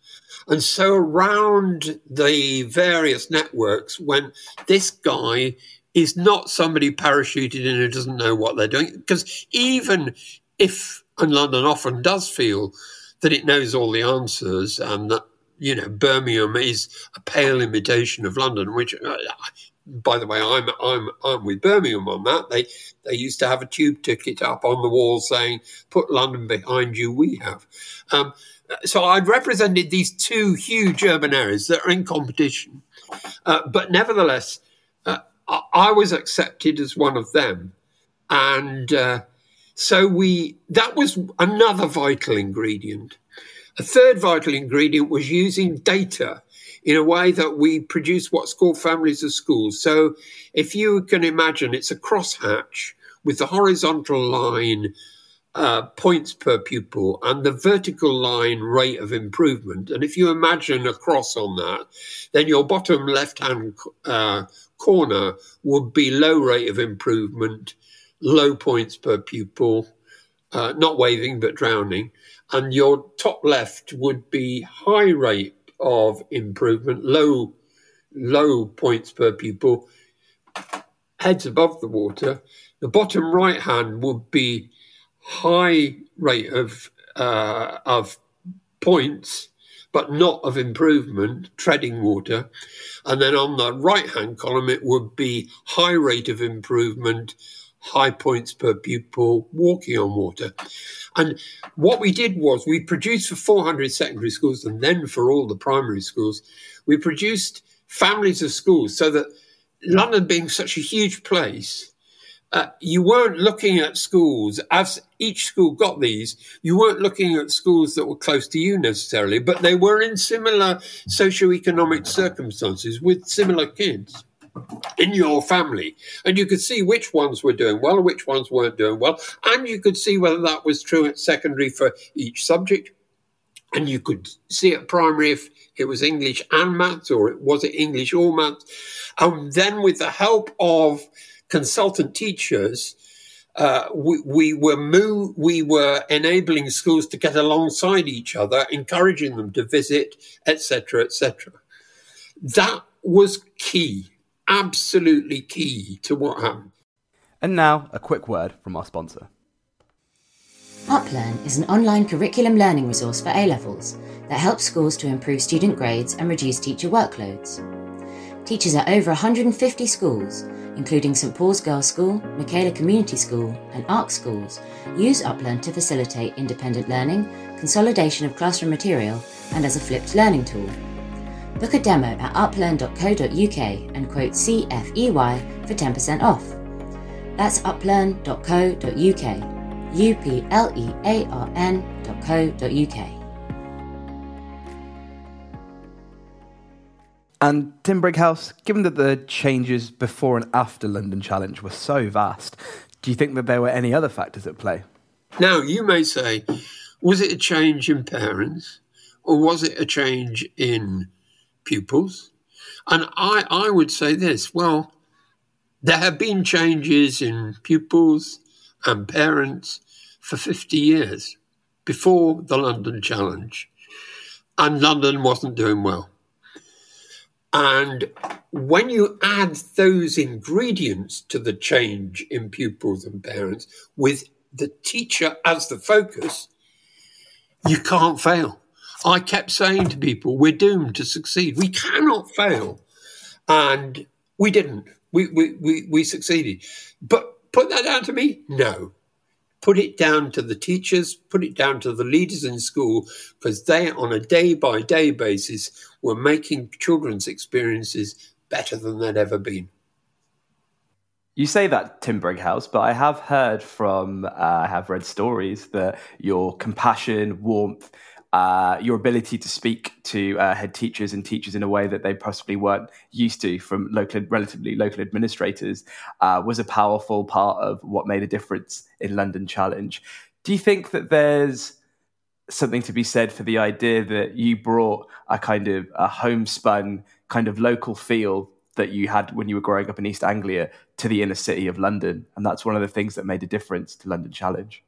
And so around the various networks when this guy is not somebody parachuted in who doesn't know what they're doing. Because even if, and London often does feel that it knows all the answers and that, you know, Birmingham is a pale imitation of London, which uh, by the way, I'm I'm I'm with Birmingham on that. They they used to have a tube ticket up on the wall saying "Put London behind you." We have. Um, so I'd represented these two huge urban areas that are in competition, uh, but nevertheless, uh, I was accepted as one of them, and uh, so we that was another vital ingredient. A third vital ingredient was using data in a way that we produce what's called families of schools. So if you can imagine, it's a crosshatch with the horizontal line uh, points per pupil and the vertical line rate of improvement. And if you imagine a cross on that, then your bottom left hand uh, corner would be low rate of improvement, low points per pupil, uh, not waving but drowning. And your top left would be high rate of improvement, low, low points per pupil, heads above the water. The bottom right hand would be high rate of uh, of points, but not of improvement, treading water. And then on the right hand column, it would be high rate of improvement, high points per pupil, walking on water. And what we did was we produced for 400 secondary schools and then for all the primary schools, we produced families of schools so that London being such a huge place, uh, you weren't looking at schools as each school got these. You weren't looking at schools that were close to you necessarily, but they were in similar socioeconomic circumstances with similar kids in your family. And you could see which ones were doing well and which ones weren't doing well. And you could see whether that was true at secondary for each subject. And you could see at primary if it was English and maths or it was it English or maths. And then with the help of consultant teachers, uh, we, we, were move, we were enabling schools to get alongside each other, encouraging them to visit, etc., etc. That was key absolutely key to what happened. And now, a quick word from our sponsor. UpLearn is an online curriculum learning resource for A levels that helps schools to improve student grades and reduce teacher workloads. Teachers at over 150 schools, including St Paul's Girls' School, Michaela Community School, and Ark schools, use UpLearn to facilitate independent learning, consolidation of classroom material, and as a flipped learning tool Book a demo at uplearn.co.uk and quote CFEY for 10% off. That's uplearn.co.uk. U P L E A R N.co.uk. And Tim Brighouse, given that the changes before and after London Challenge were so vast, do you think that there were any other factors at play? Now, you may say, was it a change in parents or was it a change in pupils? And I, I would say this well, there have been changes in pupils and parents for 50 years before the London Challenge, and London wasn't doing well. And when you add those ingredients to the change in pupils and parents with the teacher as the focus, you can't fail. I kept saying to people, we're doomed to succeed. We cannot fail. And we didn't. We, we, we, we succeeded. But put that down to me? No. Put it down to the teachers, put it down to the leaders in school, because they, on a day by day basis, were making children's experiences better than they'd ever been. You say that, Tim Brighouse, but I have heard from, uh, I have read stories that your compassion, warmth, uh, your ability to speak to uh, head teachers and teachers in a way that they possibly weren't used to from local, relatively local administrators uh, was a powerful part of what made a difference in London Challenge. Do you think that there's something to be said for the idea that you brought a kind of a homespun kind of local feel that you had when you were growing up in East Anglia to the inner city of London. And that's one of the things that made a difference to London Challenge.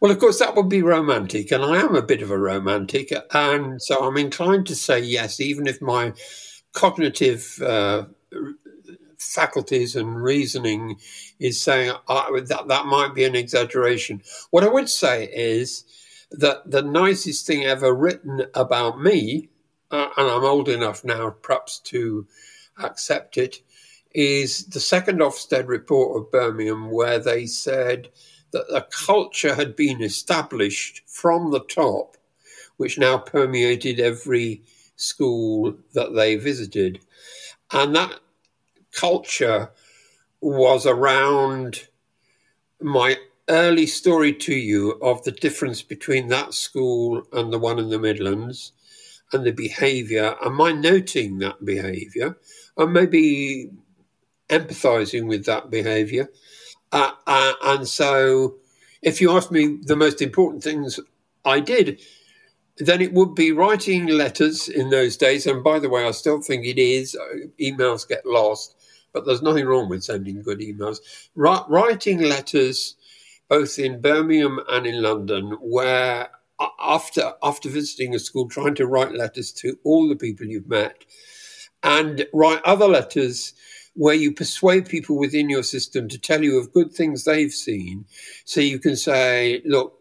Well, of course, that would be romantic, and I am a bit of a romantic, and so I'm inclined to say yes, even if my cognitive uh, faculties and reasoning is saying uh, that that might be an exaggeration. What I would say is that the nicest thing ever written about me, uh, and I'm old enough now perhaps to accept it, is the second Ofsted report of Birmingham, where they said that a culture had been established from the top, which now permeated every school that they visited. And that culture was around my early story to you of the difference between that school and the one in the Midlands and the behaviour, and my noting that behaviour, and maybe empathizing with that behavior. Uh, uh, and so, if you ask me the most important things I did, then it would be writing letters in those days. And by the way, I still think it is. Uh, emails get lost, but there's nothing wrong with sending good emails. writing letters, both in Birmingham and in London, where after after visiting a school, trying to write letters to all the people you've met, and write other letters where you persuade people within your system to tell you of good things they've seen. So you can say, look,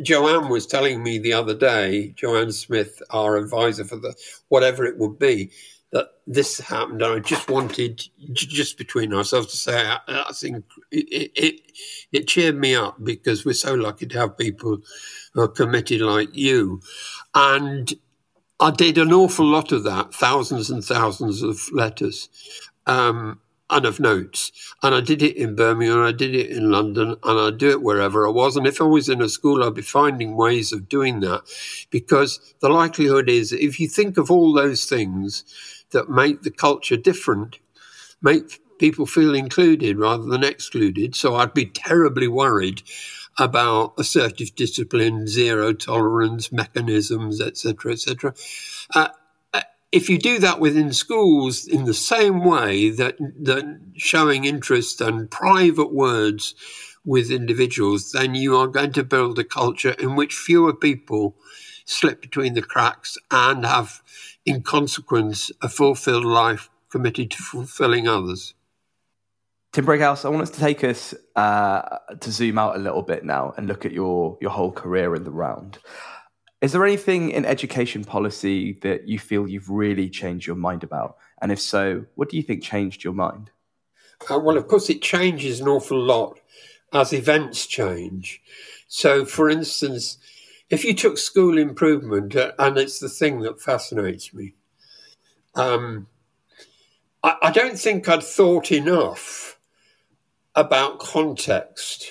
Joanne was telling me the other day, Joanne Smith, our advisor for the whatever it would be, that this happened. And I just wanted, just between ourselves, to say, I, I think it, it, it cheered me up because we're so lucky to have people who are committed like you. And I did an awful lot of that, thousands and thousands of letters um, and of notes. And I did it in Birmingham, I did it in London, and I do it wherever I was. And if I was in a school, I'd be finding ways of doing that because the likelihood is if you think of all those things that make the culture different, make people feel included rather than excluded. So I'd be terribly worried about assertive discipline, zero tolerance mechanisms, etc., etc. Uh, if you do that within schools in the same way that, that showing interest and private words with individuals, then you are going to build a culture in which fewer people slip between the cracks and have, in consequence, a fulfilled life committed to fulfilling others. Tim Brighouse, I want us to take us uh, to zoom out a little bit now and look at your your whole career in the round. Is there anything in education policy that you feel you've really changed your mind about? And if so, what do you think changed your mind? Uh, well, of course, it changes an awful lot as events change. So, for instance, if you took school improvement, uh, and it's the thing that fascinates me, um, I, I don't think I'd thought enough about context.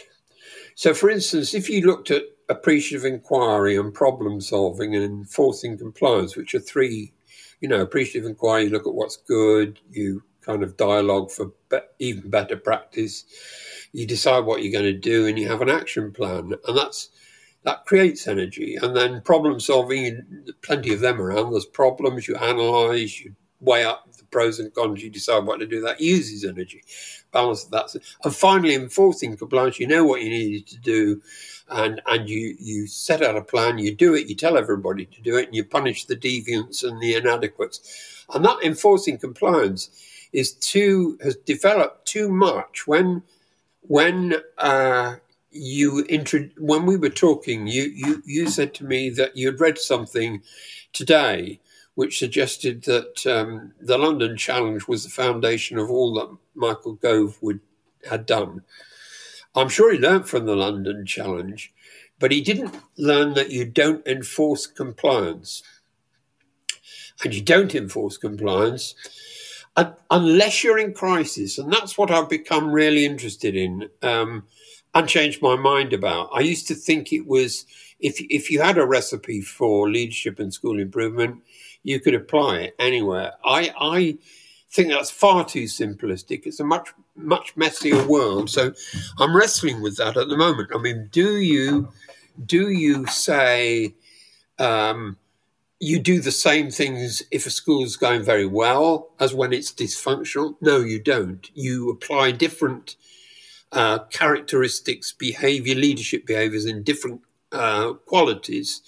So, for instance, if you looked at appreciative inquiry and problem solving and enforcing compliance, which are three, you know, appreciative inquiry, you look at what's good, you kind of dialogue for be- even better practice. You decide what you're going to do, and you have an action plan, and that's that creates energy. And then problem solving, plenty of them around. There's problems you analyze, you weigh up the pros and cons, you decide what to do. That uses energy. Balance that. And finally, enforcing compliance, you know what you needed to do. And, and you, you set out a plan, you do it, you tell everybody to do it, and you punish the deviants and the inadequates. And that enforcing compliance is too has developed too much when when uh, you intro- when we were talking, you, you you said to me that you'd read something today which suggested that um, the London Challenge was the foundation of all that Michael Gove would had done. I'm sure he learned from the London Challenge, but he didn't learn that you don't enforce compliance, and you don't enforce compliance unless you're in crisis, and that's what I've become really interested in. Um, and changed my mind about. I used to think it was if if you had a recipe for leadership and school improvement, you could apply it anywhere. I I think that's far too simplistic. It's a much much messier world. So I'm wrestling with that at the moment. I mean, do you do you say um, you do the same things if a school is going very well as when it's dysfunctional? No, you don't. You apply different uh, characteristics, behavior, leadership behaviors, and different uh, qualities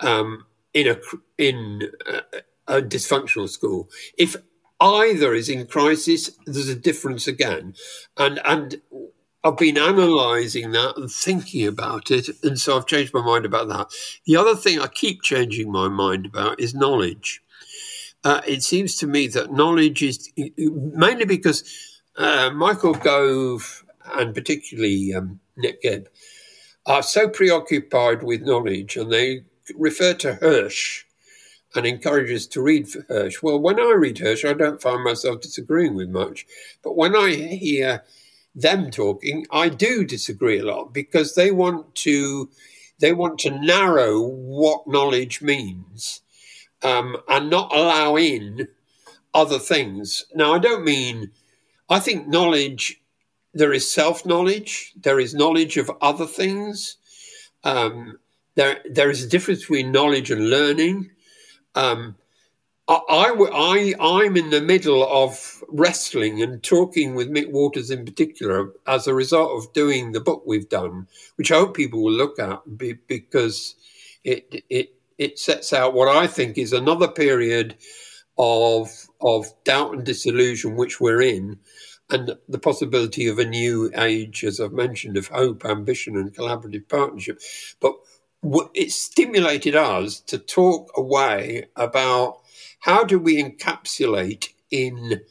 um, in a in a, a dysfunctional school. If either is in crisis, there's a difference again, and and I've been analysing that and thinking about it, and so I've changed my mind about that. The other thing I keep changing my mind about is knowledge. Uh, it seems to me that knowledge is mainly because uh, Michael Gove and particularly um, Nick Gibb, are so preoccupied with knowledge and they refer to Hirsch and encourage us to read Hirsch. Well, when I read Hirsch, I don't find myself disagreeing with much. But when I hear them talking, I do disagree a lot because they want to they want to narrow what knowledge means um, and not allow in other things. Now, I don't mean I think knowledge there is self knowledge, there is knowledge of other things. Um, there, there is a difference between knowledge and learning. Um, I, I, am in the middle of wrestling and talking with Mick Waters in particular as a result of doing the book we've done, which I hope people will look at because it, it, it sets out what I think is another period of, of doubt and disillusion, which we're in, and the possibility of a new age, as I've mentioned, of hope, ambition, and collaborative partnership. But it stimulated us to talk away about how do we encapsulate in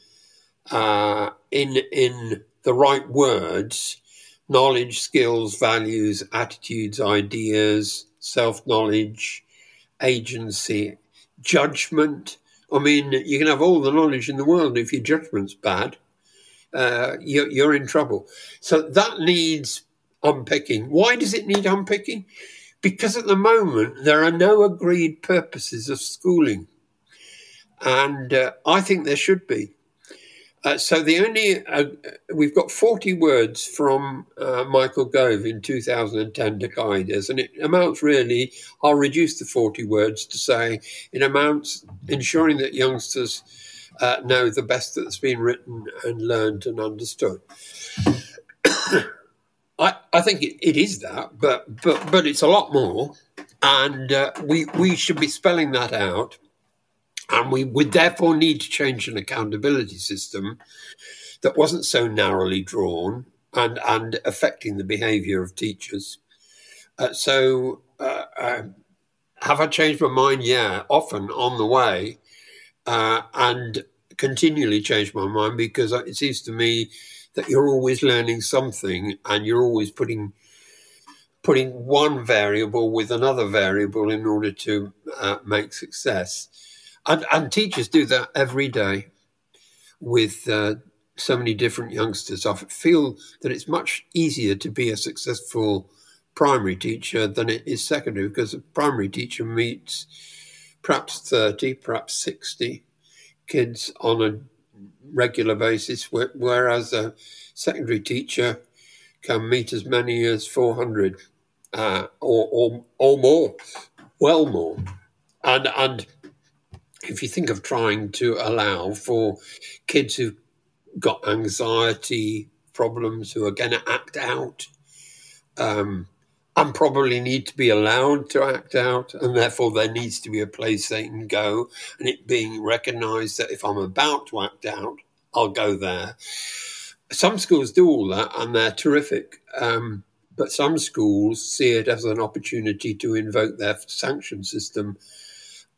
uh, in in the right words knowledge, skills, values, attitudes, ideas, self knowledge, agency, judgment. I mean, you can have all the knowledge in the world if your judgment's bad uh, you're, you're in trouble. So that needs unpicking. Why does it need unpicking? Because at the moment, there are no agreed purposes of schooling. And uh, I think there should be. Uh, so the only uh, we've got 40 words from uh, Michael Gove in 2010 to guide us, and it amounts really. I'll reduce the 40 words to say it amounts ensuring that youngsters uh, know the best that's been written and learned and understood. I, I think it, it is that, but but but it's a lot more, and uh, we we should be spelling that out, and we would therefore need to change an accountability system that wasn't so narrowly drawn and and affecting the behaviour of teachers. Uh, so, uh, um, have I changed my mind? Yeah, often on the way, uh, and continually change my mind because it seems to me that you're always learning something and you're always putting putting one variable with another variable in order to uh, make success. And, and, teachers do that every day with uh, so many different youngsters. I feel that it's much easier to be a successful primary teacher than it is secondary because a primary teacher meets perhaps 30, perhaps 60 kids on a regular basis, whereas a secondary teacher can meet as many as 400 uh, or, or, or more, well more. And, and if you think of trying to allow for kids who've got anxiety problems who are going to act out um, and probably need to be allowed to act out, and therefore there needs to be a place they can go, and it being recognised that if I'm about to act out, I'll go there. Some schools do all that, and they're terrific. Um, but some schools see it as an opportunity to invoke their sanction system,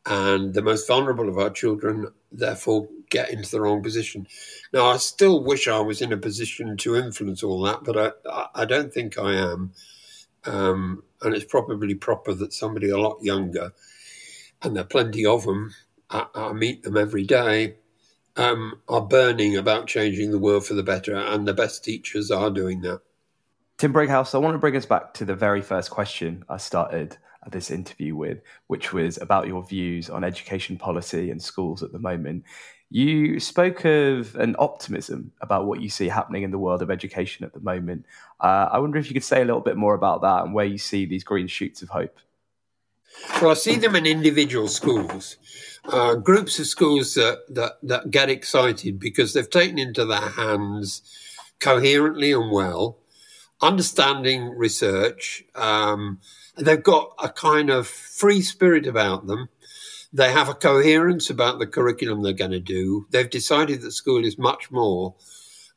and the most vulnerable of our children therefore get into the wrong position. Now, I still wish I was in a position to influence all that, but I, I don't think I am. Um, and it's probably proper that somebody a lot younger, and there are plenty of them, I, I meet them every day, um, are burning about changing the world for the better, and the best teachers are doing that. Tim Brighouse, I want to bring us back to the very first question I started this interview with, which was about your views on education policy and schools at the moment. You spoke of an optimism about what you see happening in the world of education at the moment. Uh, I wonder if you could say a little bit more about that and where you see these green shoots of hope. Well, I see them in individual schools, uh, groups of schools that, that, that get excited because they've taken into their hands coherently and well, understanding research. Um, they've got a kind of free spirit about them they have a coherence about the curriculum they're going to do. They've decided that school is much more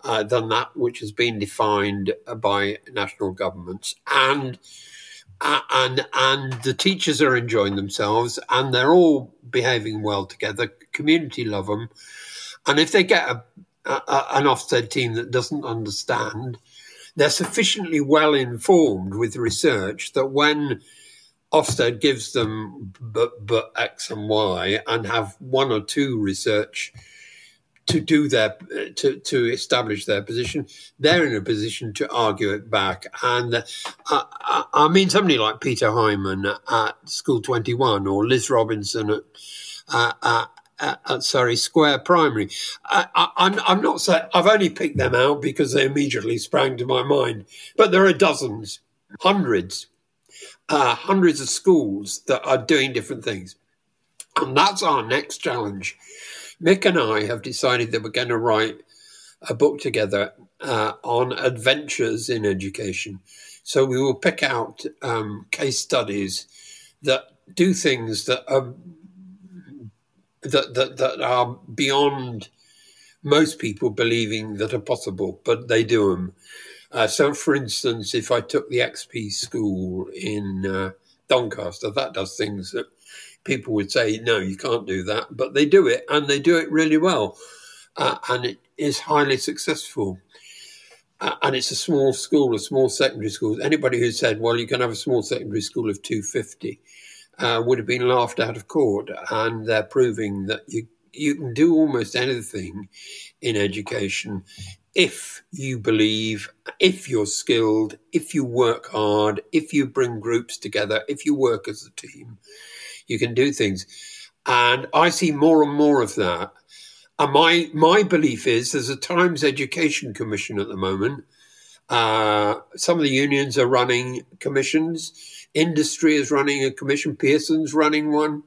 uh, than that which has been defined by national governments, and uh, and and the teachers are enjoying themselves, and they're all behaving well together. Community love them, and if they get a, a, an Ofsted team that doesn't understand, they're sufficiently well informed with research that when Ofsted gives them but, but X and Y and have one or two research to do their to to establish their position. They're in a position to argue it back, and uh, I, I, mean somebody like Peter Hyman at School Twenty One or Liz Robinson at. Uh, at, at Surrey Square Primary. I, am I'm not saying I've only picked them out because they immediately sprang to my mind, but there are dozens, hundreds uh, hundreds of schools that are doing different things. And that's our next challenge. Mick and I have decided that we're going to write a book together uh, on adventures in education. So we will pick out um, case studies that do things that are that, that that are beyond most people believing that are possible, but they do them. Uh, so, for instance, if I took the XP school in uh, Doncaster, that does things that people would say, no, you can't do that, but they do it and they do it really well. Uh, and it is highly successful. Uh, and it's a small school, a small secondary school. Anybody who said, well, you can have a small secondary school of 250 uh, would have been laughed out of court. And they're proving that you, you can do almost anything in education if you believe, if you're skilled, if you work hard, if you bring groups together, if you work as a team, you can do things. And I see more and more of that. And my my belief is there's a Times Education Commission at the moment. Uh, some of the unions are running commissions. Industry is running a commission. Pearson's running one.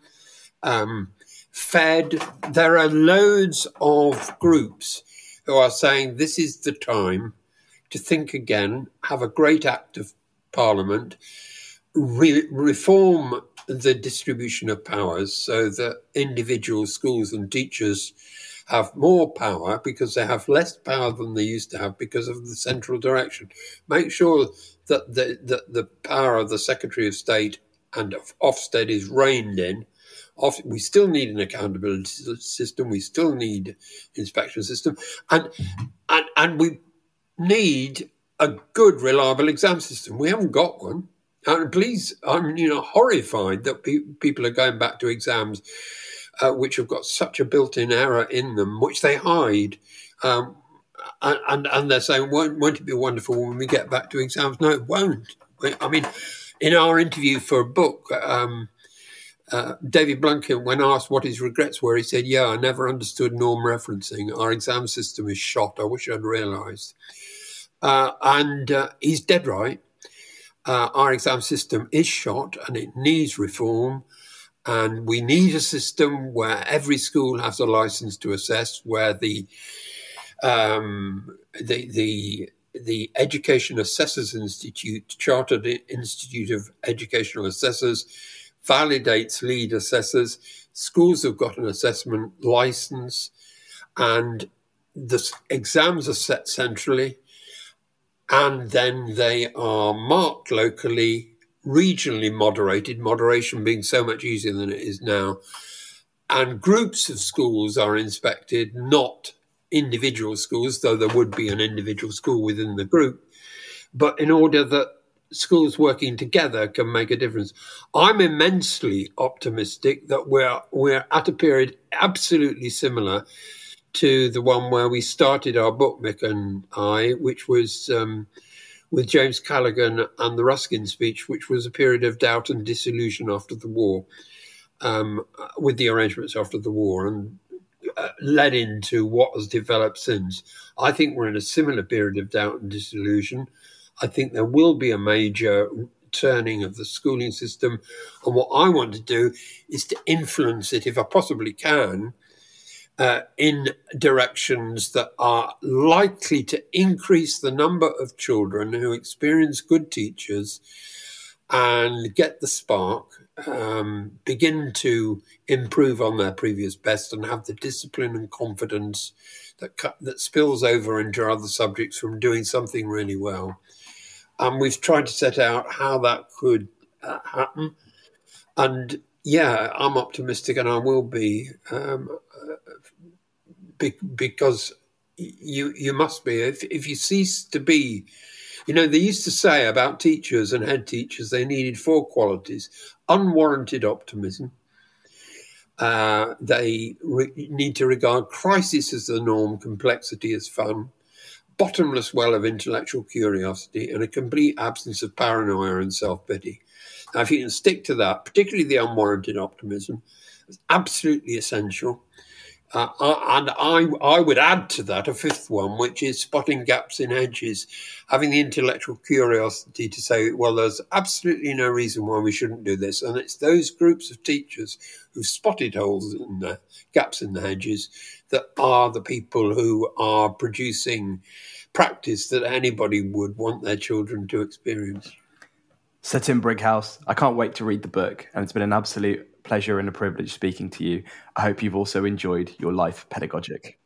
Um, Fed. There are loads of groups who are saying this is the time to think again, have a great act of parliament, re- reform the distribution of powers so that individual schools and teachers have more power because they have less power than they used to have because of the central direction. Make sure that the, the, the power of the Secretary of State and of Ofsted is reined in we still need an accountability system. We still need inspection system, and and and we need a good, reliable exam system. We haven't got one. And please, I'm you know horrified that pe- people are going back to exams uh, which have got such a built-in error in them, which they hide. Um, and, and they're saying, won't, won't it be wonderful when we get back to exams? No, it won't. I mean, in our interview for a book, um, uh, David Blunkett, when asked what his regrets were, he said, Yeah, I never understood norm referencing. Our exam system is shot. I wish I'd realised. Uh, and uh, he's dead right. Uh, our exam system is shot and it needs reform. And we need a system where every school has a license to assess, where the um, the the the Education Assessors Institute, Chartered Institute of Educational Assessors, validates lead assessors. Schools have got an assessment license, and the exams are set centrally, and then they are marked locally, regionally moderated, moderation being so much easier than it is now. And groups of schools are inspected, not individual schools, though there would be an individual school within the group, but in order that schools working together can make a difference. I'm immensely optimistic that we're we're at a period absolutely similar to the one where we started our book, Mick and I, which was um, with James Callaghan and the Ruskin speech, which was a period of doubt and disillusion after the war, um, with the arrangements after the war, and uh, led into what has developed since. I think we're in a similar period of doubt and disillusion. I think there will be a major turning of the schooling system. And what I want to do is to influence it, if I possibly can, uh, in directions that are likely to increase the number of children who experience good teachers and get the spark, um, begin to improve on their previous best, and have the discipline and confidence that that spills over into other subjects from doing something really well. And we've tried to set out how that could uh, happen. And yeah, I'm optimistic, and I will be um, uh, be, because you you must be. If if you cease to be, you know, they used to say about teachers and head teachers they needed four qualities: unwarranted optimism. Uh, they re- need to regard crisis as the norm, complexity as fun, bottomless well of intellectual curiosity and a complete absence of paranoia and self pity. Now, if you can stick to that, particularly the unwarranted optimism, it's absolutely essential. Uh, and I, I would add to that a fifth one, which is spotting gaps in hedges, having the intellectual curiosity to say, well, there's absolutely no reason why we shouldn't do this. And it's those groups of teachers who've spotted holes in the gaps in the hedges that are the people who are producing practice that anybody would want their children to experience. Sir Tim Brighouse, I can't wait to read the book, and it's been an absolute pleasure and a privilege speaking to you. I hope you've also enjoyed your life pedagogic.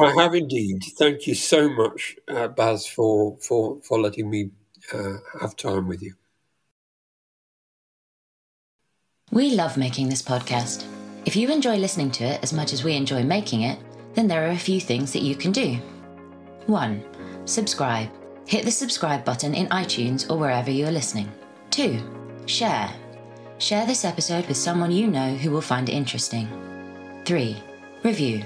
I have indeed. Thank you so much, uh, Baz, for, for, for letting me uh, have time with you. We love making this podcast. If you enjoy listening to it as much as we enjoy making it, then there are a few things that you can do. 1. Subscribe. Hit the subscribe button in iTunes or wherever you are listening. 2. Share. Share this episode with someone you know who will find it interesting. 3. Review.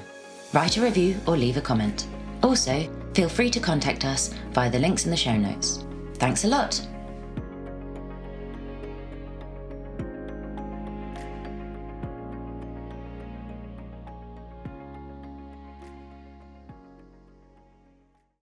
Write a review or leave a comment. Also, feel free to contact us via the links in the show notes. Thanks a lot!